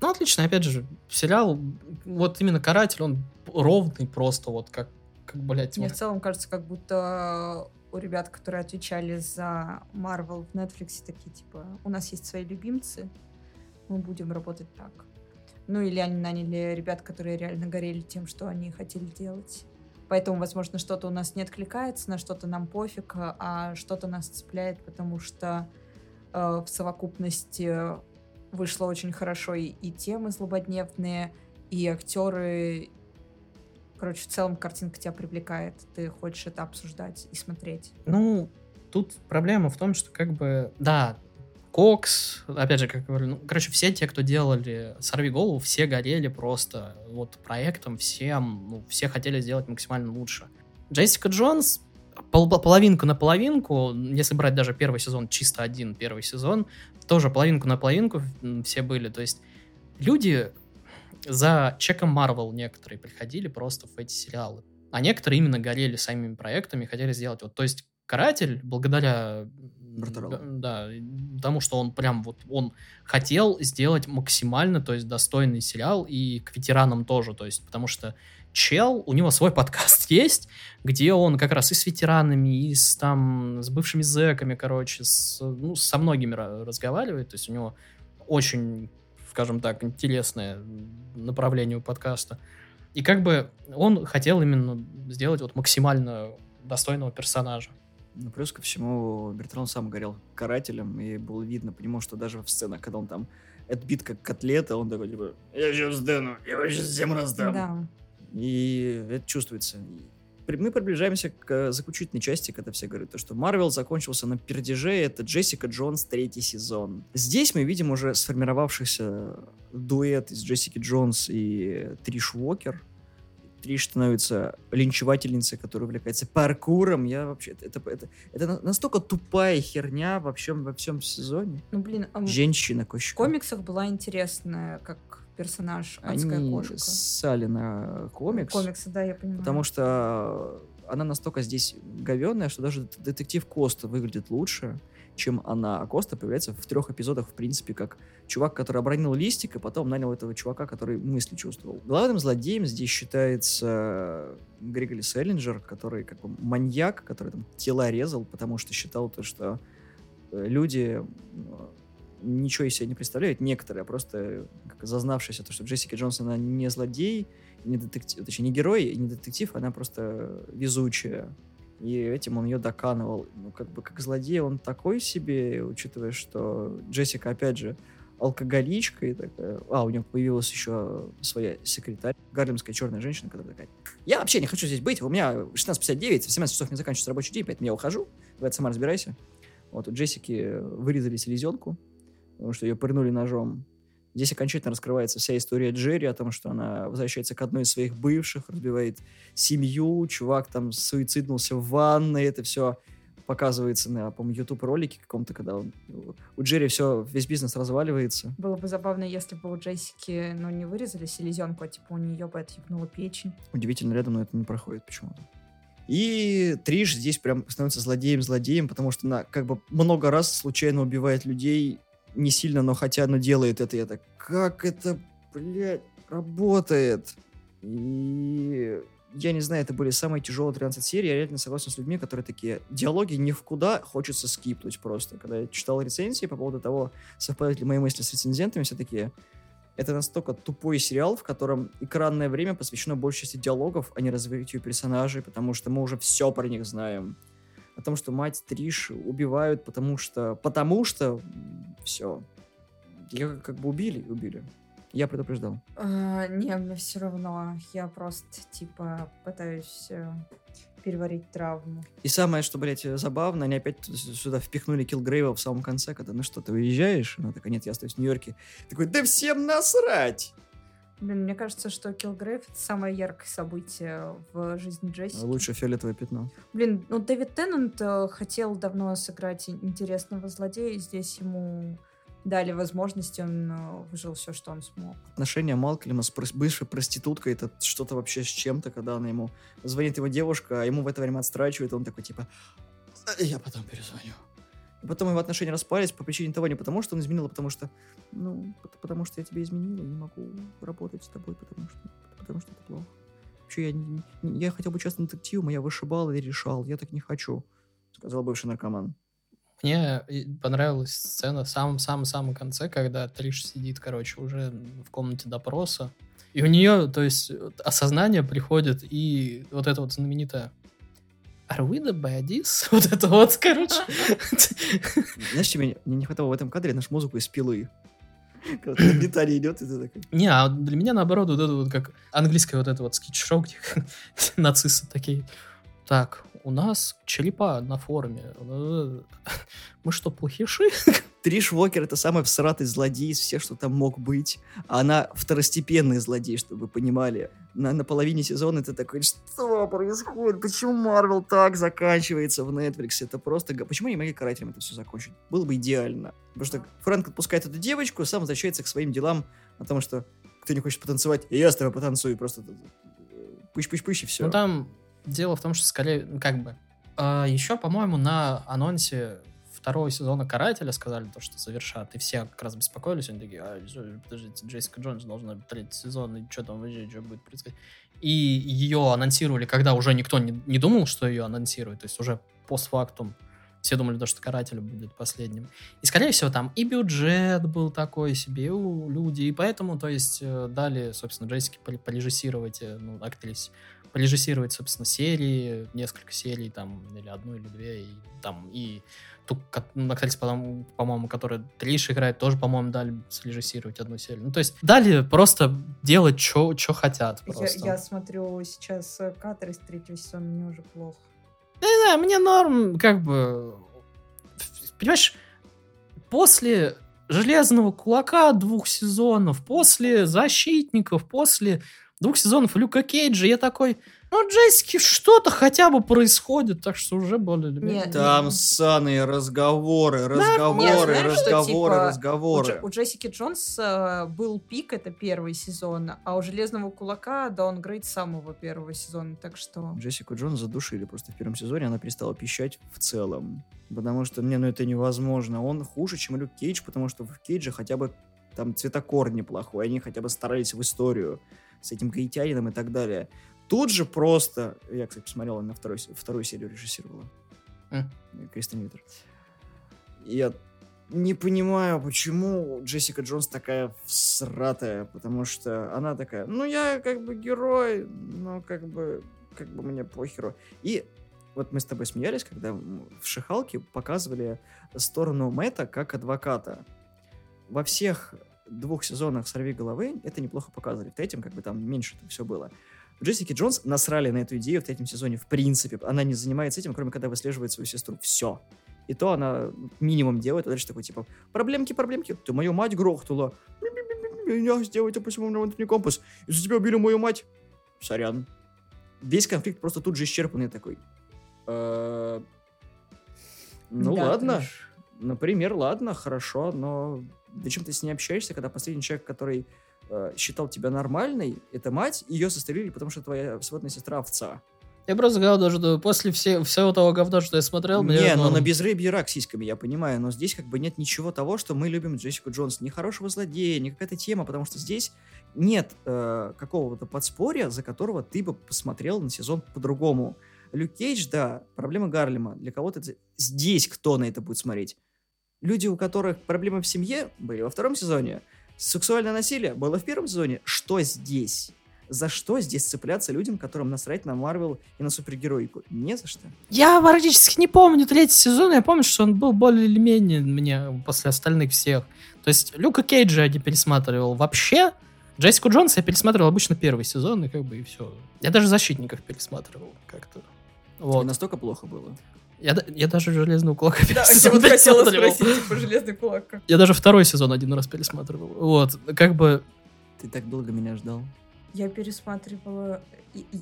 Ну, отлично, опять же, сериал, вот именно «Каратель», он ровный просто, вот как, как блядь, Мне вот. в целом кажется, как будто у ребят, которые отвечали за Marvel в Netflix, такие типа, у нас есть свои любимцы, мы будем работать так. Ну или они наняли ребят, которые реально горели тем, что они хотели делать. Поэтому, возможно, что-то у нас не откликается, на что-то нам пофиг, а что-то нас цепляет, потому что э, в совокупности вышло очень хорошо и, и темы злободневные, и актеры. Короче, в целом картинка тебя привлекает. Ты хочешь это обсуждать и смотреть. Ну, тут проблема в том, что как бы, да, Кокс, опять же, как говорю, ну, короче, все те, кто делали «Сорви голову», все горели просто вот проектом, всем, ну, все хотели сделать максимально лучше. Джессика Джонс пол половинку на половинку, если брать даже первый сезон, чисто один первый сезон, тоже половинку на половинку все были. То есть люди за чеком Марвел некоторые приходили просто в эти сериалы. А некоторые именно горели самими проектами, хотели сделать вот, то есть Каратель, благодаря да, потому что он прям вот, он хотел сделать максимально, то есть достойный сериал, и к ветеранам тоже, то есть, потому что чел, у него свой подкаст есть, где он как раз и с ветеранами, и с там, с бывшими зэками, короче, с, ну, со многими разговаривает, то есть у него очень, скажем так, интересное направление у подкаста. И как бы он хотел именно сделать вот максимально достойного персонажа. Ну, плюс ко всему, Бертран сам горел карателем, и было видно по нему, что даже в сценах, когда он там отбит как котлета, он такой, типа, я сейчас сдену, я его сейчас всем раздам. Да. И это чувствуется. Мы приближаемся к заключительной части, когда все говорят, что Марвел закончился на пердеже, это Джессика Джонс третий сезон. Здесь мы видим уже сформировавшийся дуэт из Джессики Джонс и Триш Уокер, Триш становится линчевательницей, которая увлекается паркуром. Я вообще... Это, это, это настолько тупая херня во всем, во всем сезоне. Ну, блин... А Женщина кошка. В комиксах была интересная, как персонаж адская Они кошка. ссали на комикс. Комиксы, да, я понимаю. Потому что она настолько здесь говенная, что даже детектив Коста выглядит лучше, чем она. А Коста появляется в трех эпизодах, в принципе, как чувак, который обронил листик, и потом нанял этого чувака, который мысли чувствовал. Главным злодеем здесь считается Григори Селлинджер, который как бы маньяк, который там тела резал, потому что считал то, что э, люди ничего из себя не представляют, некоторые, а просто как зазнавшиеся, то, что Джессика Джонсон, она не злодей, не детектив, точнее, не герой не детектив, она просто везучая. И этим он ее доканывал. Ну, как бы, как злодей он такой себе, учитывая, что Джессика, опять же, алкоголичка и такая... А, у нее появилась еще своя секретарь, гарлемская черная женщина, которая такая, я вообще не хочу здесь быть, у меня 16.59, в 17 часов не заканчивается рабочий день, поэтому я ухожу, это сама разбирайся. Вот, у Джессики вырезали селезенку, потому что ее пырнули ножом. Здесь окончательно раскрывается вся история Джерри о том, что она возвращается к одной из своих бывших, разбивает семью, чувак там суициднулся в ванной, это все показывается на, по-моему, YouTube ролике каком-то, когда он, у Джерри все, весь бизнес разваливается. Было бы забавно, если бы у Джессики, ну, не вырезали селезенку, а типа у нее бы отъебнула печень. Удивительно, рядом, но это не проходит почему-то. И Триш здесь прям становится злодеем-злодеем, потому что она как бы много раз случайно убивает людей не сильно, но хотя, но делает это. Я так, как это, блядь, работает? И я не знаю, это были самые тяжелые 13 серий. Я реально согласен с людьми, которые такие, диалоги ни в куда хочется скипнуть просто. Когда я читал рецензии по поводу того, совпадают ли мои мысли с рецензентами, все такие, это настолько тупой сериал, в котором экранное время посвящено большей части диалогов, а не развитию персонажей, потому что мы уже все про них знаем о том, что мать Триш убивают, потому что... Потому что... Все. Ее как бы убили, убили. Я предупреждал. А, не, мне все равно. Я просто, типа, пытаюсь э, переварить травму. И самое, что, блядь, забавно, они опять сюда впихнули Килгрейва в самом конце, когда, ну что, ты уезжаешь? Она такая, нет, я остаюсь в Нью-Йорке. Такой, да всем насрать! Блин, мне кажется, что Килгрейв — это самое яркое событие в жизни Джесси. Лучше фиолетовое пятно. Блин, ну Дэвид Теннант э, хотел давно сыграть интересного злодея, и здесь ему дали возможность, он э, выжил все, что он смог. Отношения Малкольма с бывшей проституткой — это что-то вообще с чем-то, когда она ему... Звонит его девушка, а ему в это время отстрачивает, он такой типа... Я потом перезвоню. И потом его отношения распались по причине того, не потому что он изменил, а потому что, ну, потому что я тебя изменила и не могу работать с тобой, потому что, потому что это плохо. Вообще, я, я хотел бы участвовать детективом, а я вышибал и решал. Я так не хочу, сказал бывший наркоман. Мне понравилась сцена в самом-самом-самом конце, когда Триш сидит, короче, уже в комнате допроса. И у нее, то есть, осознание приходит, и вот это вот знаменитое Are we the baddies? Вот это вот, короче. Знаешь, мне не хватало в этом кадре? Наш музыку из пилы. Когда идет, и ты такой... Не, а для меня наоборот, вот это вот как английское вот это вот скетч-шоу, где нацисты такие. Так, у нас черепа на форме. Мы что, плохиши? Триш Уокер это самый всратый злодей из всех, что там мог быть. А она второстепенный злодей, чтобы вы понимали. На, на половине сезона ты такой, что происходит? Почему Марвел так заканчивается в Netflix? Это просто... Почему не могли карателям это все закончить? Было бы идеально. Потому что Фрэнк отпускает эту девочку, сам возвращается к своим делам, потому что кто не хочет потанцевать, я с тобой потанцую. Просто пыщ-пыщ-пыщ и все. Ну там дело в том, что скорее, как бы... А, еще, по-моему, на анонсе второго сезона Карателя сказали то, что завершат, и все как раз беспокоились, они такие, а, подождите, Джессика Джонс должна быть третий сезон, и что там вообще, что будет происходить? И ее анонсировали, когда уже никто не, не думал, что ее анонсируют, то есть уже постфактум все думали, то, что Каратель будет последним. И, скорее всего, там и бюджет был такой себе, и у люди, и поэтому, то есть, э, дали, собственно, Джессике порежиссировать, э, ну, актрис, порежиссировать, собственно, серии, несколько серий, там, или одну, или две, и там, и ту актриса, по-моему, которая Триш играет, тоже, по-моему, дали срежиссировать одну серию. Ну, то есть дали просто делать, что хотят. Просто. Я, я смотрю сейчас э, кадры из третьего сезона, мне уже плохо. Да, да, мне норм, как бы... Понимаешь, после Железного Кулака двух сезонов, после Защитников, после двух сезонов Люка Кейджа, я такой, ну, Джессики что-то хотя бы происходит, так что уже более Нет, Там нет. ссаные разговоры, разговоры, нет, разговоры, типа, разговоры. У, у Джессики Джонс э, был пик, это первый сезон, а у Железного Кулака даунгрейд самого первого сезона, так что... Джессику Джонс задушили просто в первом сезоне, она перестала пищать в целом. Потому что, мне, ну, это невозможно. Он хуже, чем Люк Кейдж, потому что в Кейдже хотя бы там цветокор неплохой, они хотя бы старались в историю с этим гаитянином и так далее. Тут же просто... Я, кстати, посмотрел, на второй, вторую серию режиссировала. Mm. Кристен Витер. Я не понимаю, почему Джессика Джонс такая всратая, потому что она такая, ну, я как бы герой, но как бы, как бы мне похеру. И вот мы с тобой смеялись, когда в Шихалке показывали сторону Мэтта как адвоката. Во всех двух сезонах «Сорви головы» это неплохо показывали. В третьем как бы там меньше это все было. Джессики Джонс насрали на эту идею в третьем сезоне в принципе. Она не занимается этим, кроме когда выслеживает свою сестру. Все. И то она минимум делает, а дальше такой, типа, проблемки, проблемки, ты мою мать грохнула. Меня сделайте по всему внутренний компас. Из-за тебя убили мою мать. Сорян. Весь конфликт просто тут же исчерпанный такой. «Э, ну ладно. Например, ладно, хорошо, но зачем ты с ней общаешься, когда последний человек, который э, считал тебя нормальной, это мать, ее сострелили, потому что твоя сводная сестра овца. Я просто говорю, даже после все, всего того говна, что я смотрел... Не, но на безрыбье рак сиськами, я понимаю, но здесь как бы нет ничего того, что мы любим Джессику Джонс. Ни хорошего злодея, ни какая-то тема, потому что здесь нет э, какого-то подспорья, за которого ты бы посмотрел на сезон по-другому. Люк Кейдж, да, проблема Гарлема. Для кого-то здесь кто на это будет смотреть? Люди, у которых проблемы в семье, были во втором сезоне. Сексуальное насилие было в первом сезоне. Что здесь? За что здесь цепляться людям, которым насрать на Марвел и на супергероику? Не за что. Я практически не помню третий сезон. Я помню, что он был более или менее мне после остальных всех. То есть Люка Кейджа я не пересматривал вообще. Джессику Джонс я пересматривал обычно первый сезон, и как бы и все. Я даже «Защитников» пересматривал как-то. Вот. настолько плохо было? Я, я даже «Железного кулака» Да, я вот хотела спросить, типа, «Железный кулак». Я даже второй сезон один раз пересматривал. Вот, как бы... Ты так долго меня ждал. Я пересматривала...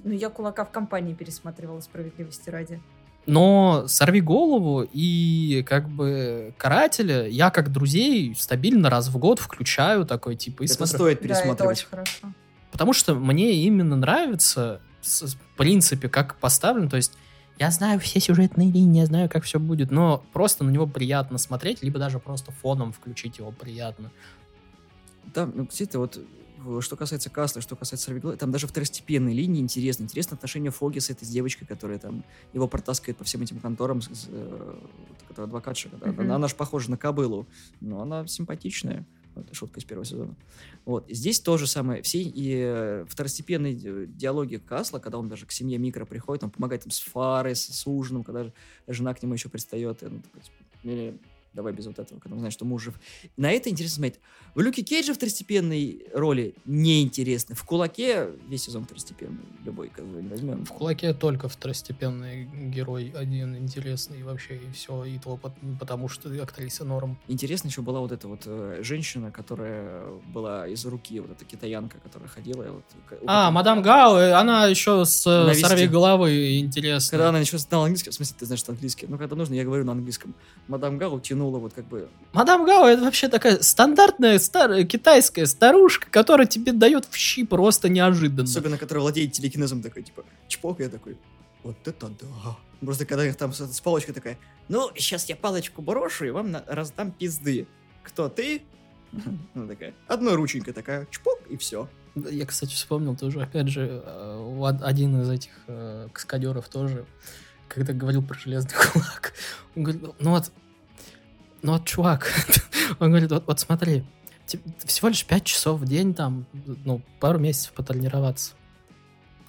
Ну, я «Кулака» в компании пересматривала, справедливости ради. Но «Сорви голову» и как бы «Карателя» я как друзей стабильно раз в год включаю такой, типа, и это смотрю. стоит пересматривать. Да, это очень хорошо. Потому что мне именно нравится, в принципе, как поставлен, то есть я знаю все сюжетные линии, я знаю, как все будет, но просто на него приятно смотреть, либо даже просто фоном включить его приятно. Да, ну, кстати, вот что касается Касла, что касается Сорвиголы, там даже второстепенные линии интересны. Интересно отношение Фоги с этой с девочкой, которая там его протаскивает по всем этим конторам, с, э, которая адвокатша. Mm-hmm. Она, она же похожа на кобылу, но она симпатичная. Это шутка из первого сезона. Вот. Здесь то же самое. Все и э, второстепенные диалоги Касла, когда он даже к семье Микро приходит, он помогает им с Фарой, с, ужином, когда жена к нему еще пристает. И он такой, типа, давай без вот этого, когда он знает, что муж жив. На это интересно смотреть. В Люке Кейджа второстепенной роли неинтересны. В Кулаке весь сезон второстепенный. любой, как бы, возьмем. В кулаке только второстепенный герой один интересный вообще, и все, и то пот- потому что актриса норм. Интересно еще была вот эта вот э, женщина, которая была из руки, вот эта китаянка, которая ходила. Вот, А, мадам Гао, она еще с э, Навести. сорви головы интересная. Когда она еще знала английский, в смысле, ты знаешь, что английский, ну, когда нужно, я говорю на английском. Мадам Гау тянула вот как бы... Мадам Гао это вообще такая стандартная старая китайская старушка, которая тебе дает в щи просто неожиданно. Особенно, которая владеет телекинезом, такой, типа, чпок, я такой, вот это да. Просто когда их там с, с палочкой такая, ну, сейчас я палочку брошу и вам на- раздам пизды. Кто ты? Она такая, одной рученькой такая, чпок, и все. Я, кстати, вспомнил тоже, опять же, э, один из этих э, каскадеров тоже, когда говорил про железный кулак, он говорит, ну ну вот, ну вот, чувак, он говорит, вот, вот смотри, всего лишь 5 часов в день там, ну, пару месяцев потренироваться.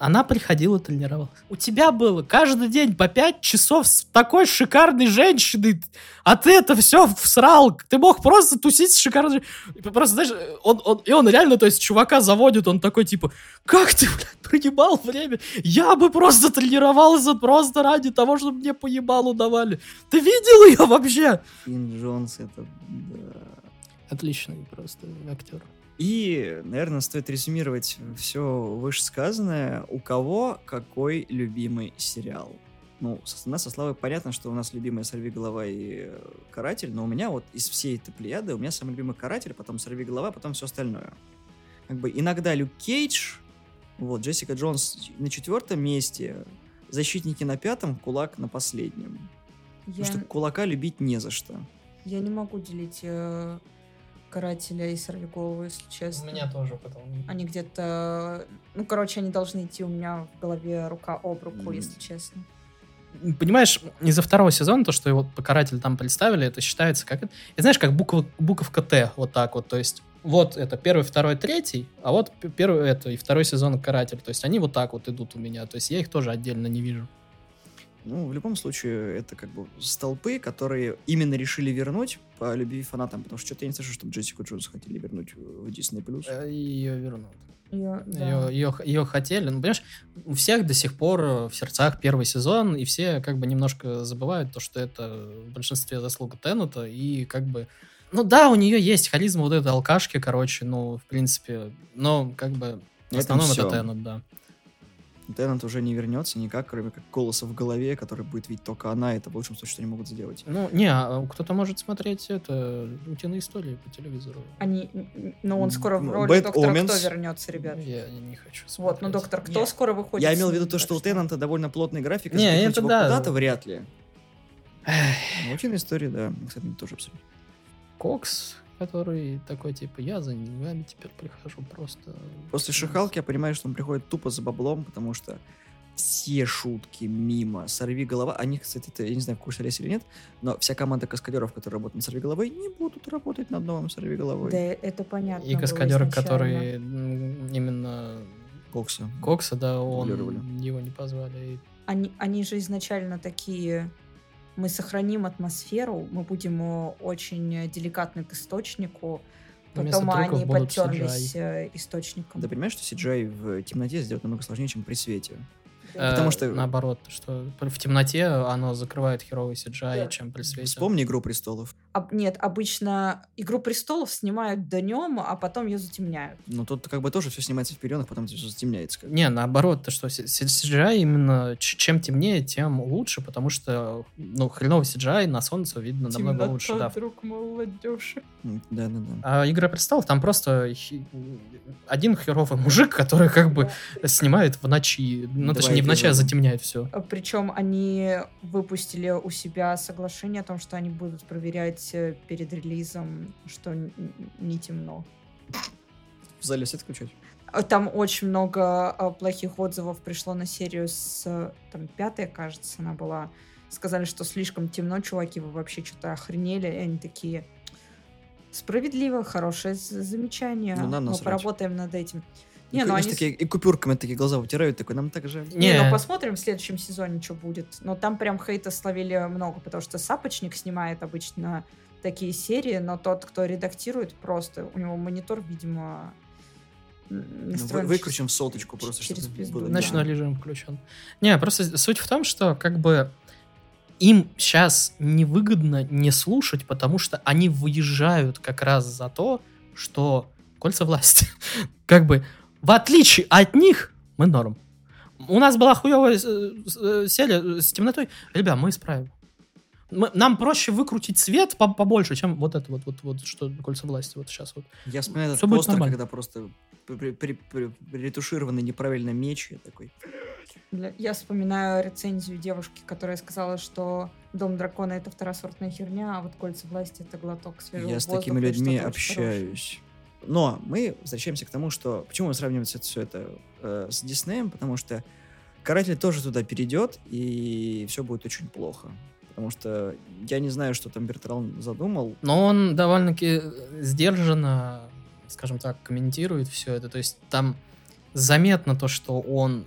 Она приходила тренировалась. У тебя было каждый день по 5 часов с такой шикарной женщиной, а ты это все всрал. Ты мог просто тусить с шикарной. Просто, знаешь, он, он, и он реально, то есть, чувака заводит, он такой, типа, как ты, блядь, принимал время? Я бы просто тренировался просто ради того, чтобы мне поебалу давали. Ты видел ее вообще? Финн Джонс, это... да. Отличный просто актер. И, наверное, стоит резюмировать все вышесказанное. У кого какой любимый сериал? Ну, со, у нас со Славой понятно, что у нас любимая «Сорви голова» и э, «Каратель», но у меня вот из всей этой плеяды у меня самый любимый «Каратель», потом «Сорви голова», потом все остальное. Как бы иногда Люк Кейдж, вот, Джессика Джонс на четвертом месте, «Защитники» на пятом, «Кулак» на последнем. Я, Потому что «Кулака» любить не за что. я не могу делить э, карателя и сорвиголову, если честно. тоже потом. Они где-то... Ну, короче, они должны идти у меня в голове рука об руку, М. если честно. Понимаешь, из-за второго сезона, то, что его покаратель там представили, это считается как... Это знаешь, как буква, буковка Т, вот так вот, то есть вот это первый, второй, третий, а вот первый это и второй сезон каратель. То есть они вот так вот идут у меня. То есть я их тоже отдельно не вижу. Ну, в любом случае, это как бы столпы, которые именно решили вернуть по любви фанатам, потому что что-то я не слышу, чтобы Джессику Джонс хотели вернуть в Disney+. Ее вернут. Её- да. Ее, ее, ее хотели. Ну, понимаешь, у всех до сих пор э, в сердцах первый сезон, и все как бы немножко забывают то, что это в большинстве заслуга Теннета, и как бы... Ну да, у нее есть харизма вот этой алкашки, короче, ну, в принципе, но как бы в основном это всё. Теннет, да. Теннет уже не вернется никак, кроме как голоса в голове, который будет видеть только она, это в лучшем случае, что они могут сделать. Ну, не, а кто-то может смотреть это утиные истории по телевизору. Они... н- Ну, он скоро в роли Bad доктора Omens. Кто вернется, ребят. Я не хочу смотреть. Вот, ну доктор Кто Нет. скоро выходит. Я имел в виду то, что у Теннанта довольно плотный график, и Не, это его да. куда-то вряд ли. Но утиные истории, да, кстати, тоже абсолютно. Кокс, который такой, типа, я за деньгами теперь прихожу просто... После Шихалки я понимаю, что он приходит тупо за баблом, потому что все шутки мимо «Сорви голова», они, кстати, это, я не знаю, в курсе Олеся или нет, но вся команда каскадеров, которые работают на «Сорви головой», не будут работать над новым «Сорви головой». Да, это понятно. И каскадеры, которые именно Кокса. Кокса, да, он Дублировали. его не позвали. Они, они же изначально такие... Мы сохраним атмосферу, мы будем э, очень э, деликатны к источнику, Вместо потом они подтерлись э, источником. Да понимаешь, что CGI в темноте сделать намного сложнее, чем при свете? Да. Потому Э, что- Наоборот, что в темноте оно закрывает херовый CGI, Да. чем при свете. Вспомни «Игру престолов». Нет, обычно «Игру престолов» снимают днем, а потом ее затемняют. Ну, тут как бы тоже все снимается в перионах, потом все затемняется. как. Не, наоборот, то что CGI именно чем темнее, тем лучше, потому что ну хреновый CGI на солнце видно намного лучше, да. друг молодежи. М, Да-да-да. А Игра престолов там просто один херовый мужик, который как бы снимает в ночи. Ну, точнее, не в ночи, а эпизода. затемняет все. Причем они выпустили у себя соглашение о том, что они будут проверять э, перед релизом, что не темно. В зале свет включать? А Там очень много плохих отзывов пришло на серию с э, там пятая, кажется, она была. Сказали, что слишком темно, чуваки, вы вообще что-то охренели. И они такие, справедливо, хорошее замечание. Ну, нам Мы поработаем над этим. Не, и, ну они... такие, и купюрками такие глаза вытирают, такой, нам так жаль. Не, Не. ну посмотрим в следующем сезоне, что будет. Но там прям хейта словили много, потому что Сапочник снимает обычно такие серии, но тот, кто редактирует, просто у него монитор, видимо, Ну, настроен вы- Выкручим через- соточку просто, через чтобы пизду, было. да. Ночной режим включен. Не, просто суть в том, что как бы им сейчас невыгодно не слушать, потому что они выезжают как раз за то, что кольца власти. Как бы, в отличие от них, мы норм. У нас была хуевая э, э, серия с темнотой. Ребят, мы исправим. Мы- нам проще выкрутить свет по- побольше, чем вот это вот, вот, вот, что кольца власти вот сейчас вот. Я вспоминаю этот Всё будет постер, нормально. когда просто при- при- при- ретушированный неправильно меч. Я такой, Я вспоминаю рецензию девушки, которая сказала, что Дом дракона это второсортная херня, а вот кольца власти это глоток свежего я с воздуха такими и людьми очень хорошее. Но мы возвращаемся к тому, что... Почему мы сравниваем все это э, с Диснеем? Потому что Каратель тоже туда перейдет, и все будет очень плохо. Потому что я не знаю, что там Бертран задумал. Но он довольно-таки сдержанно, скажем так, комментирует все это. То есть там заметно то, что он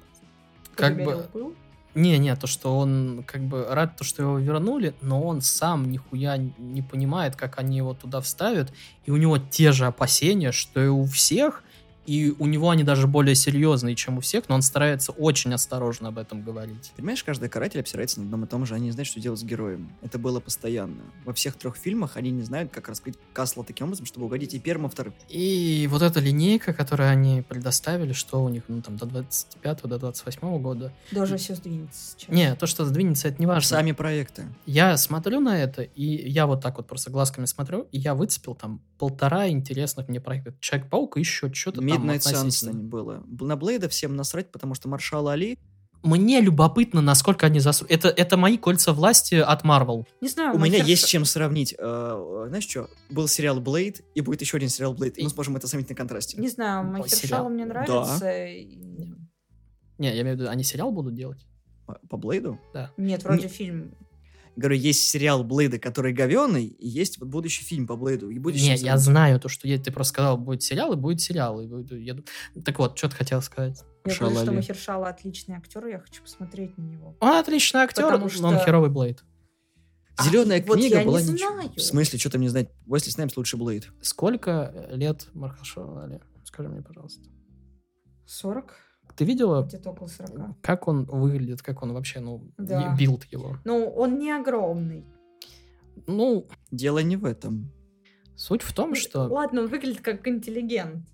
как Проверил бы... пыл? Не, не, то, что он как бы рад, то, что его вернули, но он сам нихуя не понимает, как они его туда вставят, и у него те же опасения, что и у всех, и у него они даже более серьезные, чем у всех, но он старается очень осторожно об этом говорить. Понимаешь, каждый каратель обсирается на одном и том же. Они не знают, что делать с героем. Это было постоянно. Во всех трех фильмах они не знают, как раскрыть Касла таким образом, чтобы угодить и первому, и вторым. И вот эта линейка, которую они предоставили, что у них, ну, там, до 25 до 28 года. Даже все сдвинется сейчас. Не, то, что сдвинется, это не важно. Сами проекты. Я смотрю на это, и я вот так вот просто глазками смотрю, и я выцепил там полтора интересных мне проекта. Человек-паук и еще что-то там относительно. Было. На Блейда всем насрать, потому что Маршал Али... Мне любопытно, насколько они засу... Это, это мои кольца власти от Marvel. Не знаю, У меня Махерш- есть чем сравнить. Э, Знаешь что? Был сериал Блейд, и будет еще один сериал Блейд. И мы сможем это сравнить на контрасте. Не знаю, Махершала мне Да. нравится. и- Не, я имею в виду, они сериал будут делать? По- По Блейду? Нет, вроде фильм. Говорю, есть сериал Блейда, который говеный, и есть вот будущий фильм по Блейду. И будет с Не, я знаю то, что я- ты просто сказал, будет сериал, и будет сериал. И будет- я Так вот, что ты хотел сказать? Я говорю, что Шалали. Махершала отличный актер, и я хочу посмотреть на него. Он отличный актер, Потому но он что- херовый Блейд. Зеленая А, вот книга я была не ничего. знаю. В смысле, что там не знать? Уэсли Снайпс лучший Блейд. Сколько лет Махершале Скажи мне, пожалуйста. 40? Ты видела, Где-то около 40. как он выглядит, как он вообще, ну, Да. build его? Ну, он не огромный. Ну, Дело не в этом. суть в том, что... Ладно, он выглядит как интеллигент.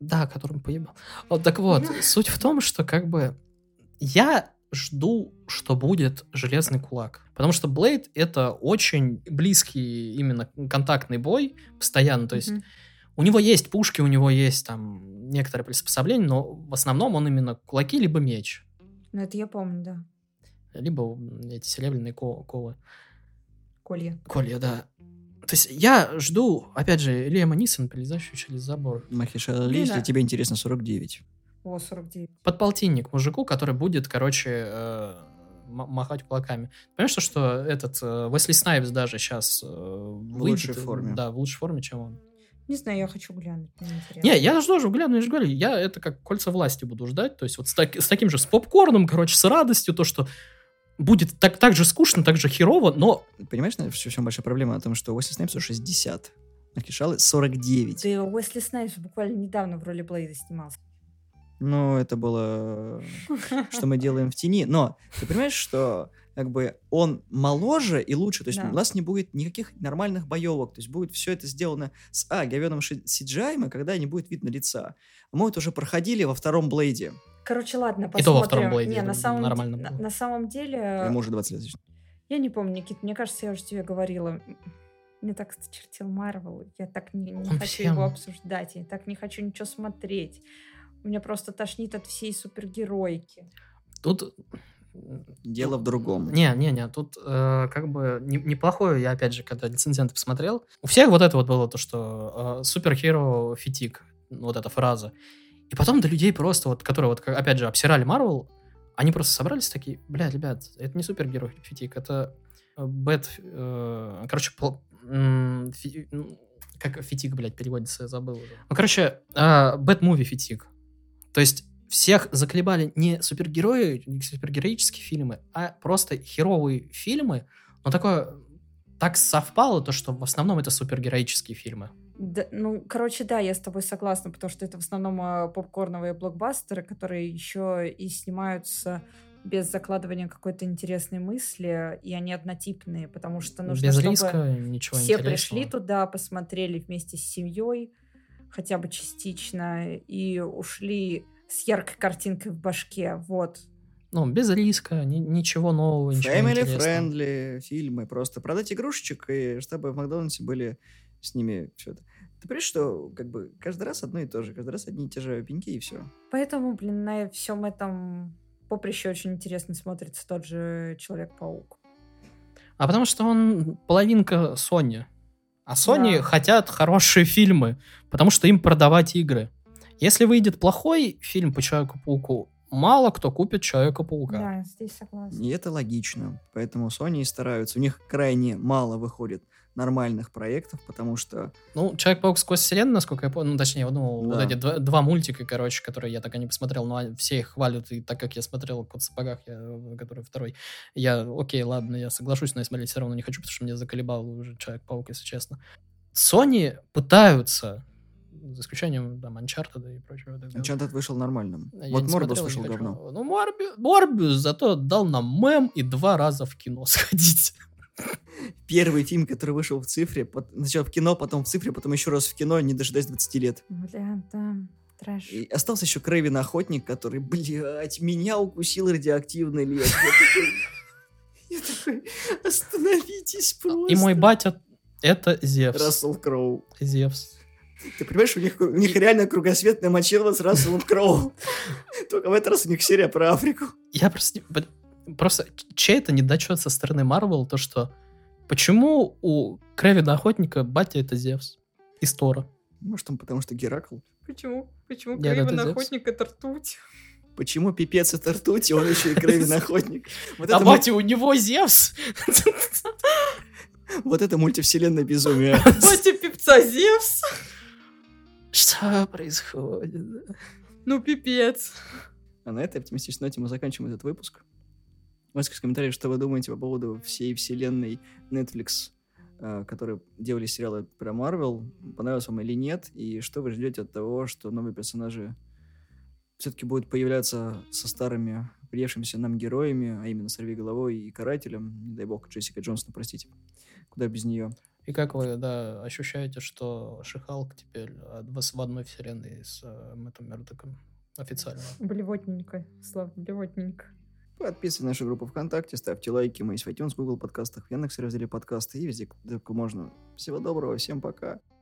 Да, которым поебал. Вот, так вот, суть в том, что как бы я жду, что будет Железный Кулак. Потому что Блейд — это очень близкий именно контактный бой постоянно. То есть. У него есть пушки, у него есть там некоторые приспособления, но в основном он именно кулаки либо меч. Ну, это я помню, да. Либо эти серебряные ко- колы. Колья. Колья, да. То есть я жду, опять же, Лема Нисон, перелезающий через забор. Махиша Блин, если тебе интересно, 49. О, 49. Подполтинник мужику, который будет, короче, э, м- махать кулаками. Понимаешь, что, что этот э, Уэсли Снайпс даже сейчас в лучшей форме. Да, в лучшей форме, чем он. Не знаю, я хочу глянуть. Не, я жду, гляну, я же говорю, я это как кольца власти буду ждать, то есть вот с, так- с таким же, с попкорном, короче, с радостью, то, что будет так, так же скучно, так же херово, но Понимаешь, в чем большая проблема? О том, что Уэсли Снайпсу 60. Махишалы 49. Да и Уэсли Снайпс буквально недавно в роли Блейда снимался. Ну, это было, что мы делаем в тени. Но ты понимаешь, что как бы он моложе и лучше, то есть Да. у нас не будет никаких нормальных боевок, то есть будет все это сделано с, а, говеным CGI, когда не будет видно лица. Мы это уже проходили во втором Блейде. Короче, ладно, посмотрим. И то во втором Блейде Не, на самом, нормально на, на самом деле, Ему уже 20 лет. я не помню, Никит, мне кажется, я уже тебе говорила. Мне так чертил Марвел, я так не, не Он хочу всем. его обсуждать, я так не хочу ничего смотреть. У меня просто тошнит от всей супергеройки. тут... Дело в другом. Не, не, не, тут э, как бы не- неплохое, я опять же, когда рецензенты посмотрел, у всех вот это вот было то, что э, суперхеро фитик, вот эта фраза. И потом до людей просто, вот, которые вот, опять же, обсирали Марвел, они просто собрались такие, бля, ребят, это не superhero fatigue, это э, bad, э, короче, пл- м, фи- м, как fatigue, блядь, переводится, я забыл уже. Ну, короче, bad movie fatigue. То есть всех заколебали не супергерои, не супергероические фильмы, а просто херовые фильмы. Но такое так совпало, то, что в основном это супергероические фильмы. Да, ну, короче, да, я с тобой согласна, потому что это в основном э, попкорновые блокбастеры, которые еще и снимаются без закладывания какой-то интересной мысли, и они однотипные, потому что нужно, Без чтобы риска, ничего все интересного. пришли туда, посмотрели вместе с семьей, хотя бы частично, и ушли с яркой картинкой в башке. Вот. Ну, без риска, ни- ничего нового, ничего Family интересного. friendly фильмы. Просто продать игрушечек, и чтобы в Макдональдсе были с ними все это. Ты понимаешь, что как бы каждый раз одно и то же, каждый раз одни и те же пеньки, и все. Поэтому, блин, на всем этом поприще очень интересно смотрится тот же Человек-паук. А потому что он половинка Sony. А Sony Да. хотят хорошие фильмы, потому что им продавать игры. Если выйдет плохой фильм по Человеку-пауку, мало кто купит Человека-паука. Да, здесь согласна. И это логично. Поэтому Sony и стараются. У них крайне мало выходит нормальных проектов, потому что Ну, Человек-паук сквозь вселенную, насколько я понял, ну, точнее, ну, вот Да. эти два, два мультика, короче, которые я так и не посмотрел, но все их хвалят, и так как я смотрел «Кот в сапогах», я, который второй, я, окей, ладно, я соглашусь, но я смотреть все равно не хочу, потому что меня заколебал уже Человек-паук, если честно. Sony пытаются, за исключением там Uncharted и прочего. вот этого. Uncharted вышел нормальным. Я вот не вышел говно. Ну, Морби- Морбиус зато дал нам мем и два раза в кино сходить. Первый фильм, который вышел в цифре, сначала в кино, потом в цифре, потом еще раз в кино, не дожидаясь 20 лет. Бля, да, трэш. И остался еще Крэвин Охотник, который, блядь, меня укусил радиоактивный лес. Я такой, остановитесь просто. И мой батя — это Зевс. Рассел Кроу. Зевс. Ты понимаешь, у них, у них реально кругосветная мочила с Расселом Кроу. Только в этот раз у них серия про Африку. Я просто... Просто чей это недочет со стороны Марвел, то что почему у Крэвина Охотника батя это Зевс из Тора? Может, он потому что Геракл? Почему? Почему Зевс. охотник это ртуть? Почему пипец это ртуть, и он еще и Крэвин Охотник? Вот а батя у него Зевс? вот это мультивселенная безумие. Батя пипца Зевс? Что происходит? Ну, пипец. А на этой оптимистичной ноте мы заканчиваем этот выпуск. Можете в комментариях, что вы думаете по поводу всей вселенной Netflix, э, которые делали сериалы про Марвел, понравилось вам или нет, и что вы ждете от того, что новые персонажи все-таки будут появляться со старыми приевшимися нам героями, а именно Сорви головой и Карателем, не дай бог, Джессика Джонсон, простите, куда без нее. И как вы, да, ощущаете, что Шихалк теперь э, в одной вселенной с э, Мэттом Мердоком? Официально. Блевотненько. Слав, блевотненько. Подписывайтесь на нашу группу ВКонтакте, ставьте лайки, мы есть в iTunes, Google подкастах, в Яндекс разделе подкасты и везде, где только можно. Всего доброго, всем пока.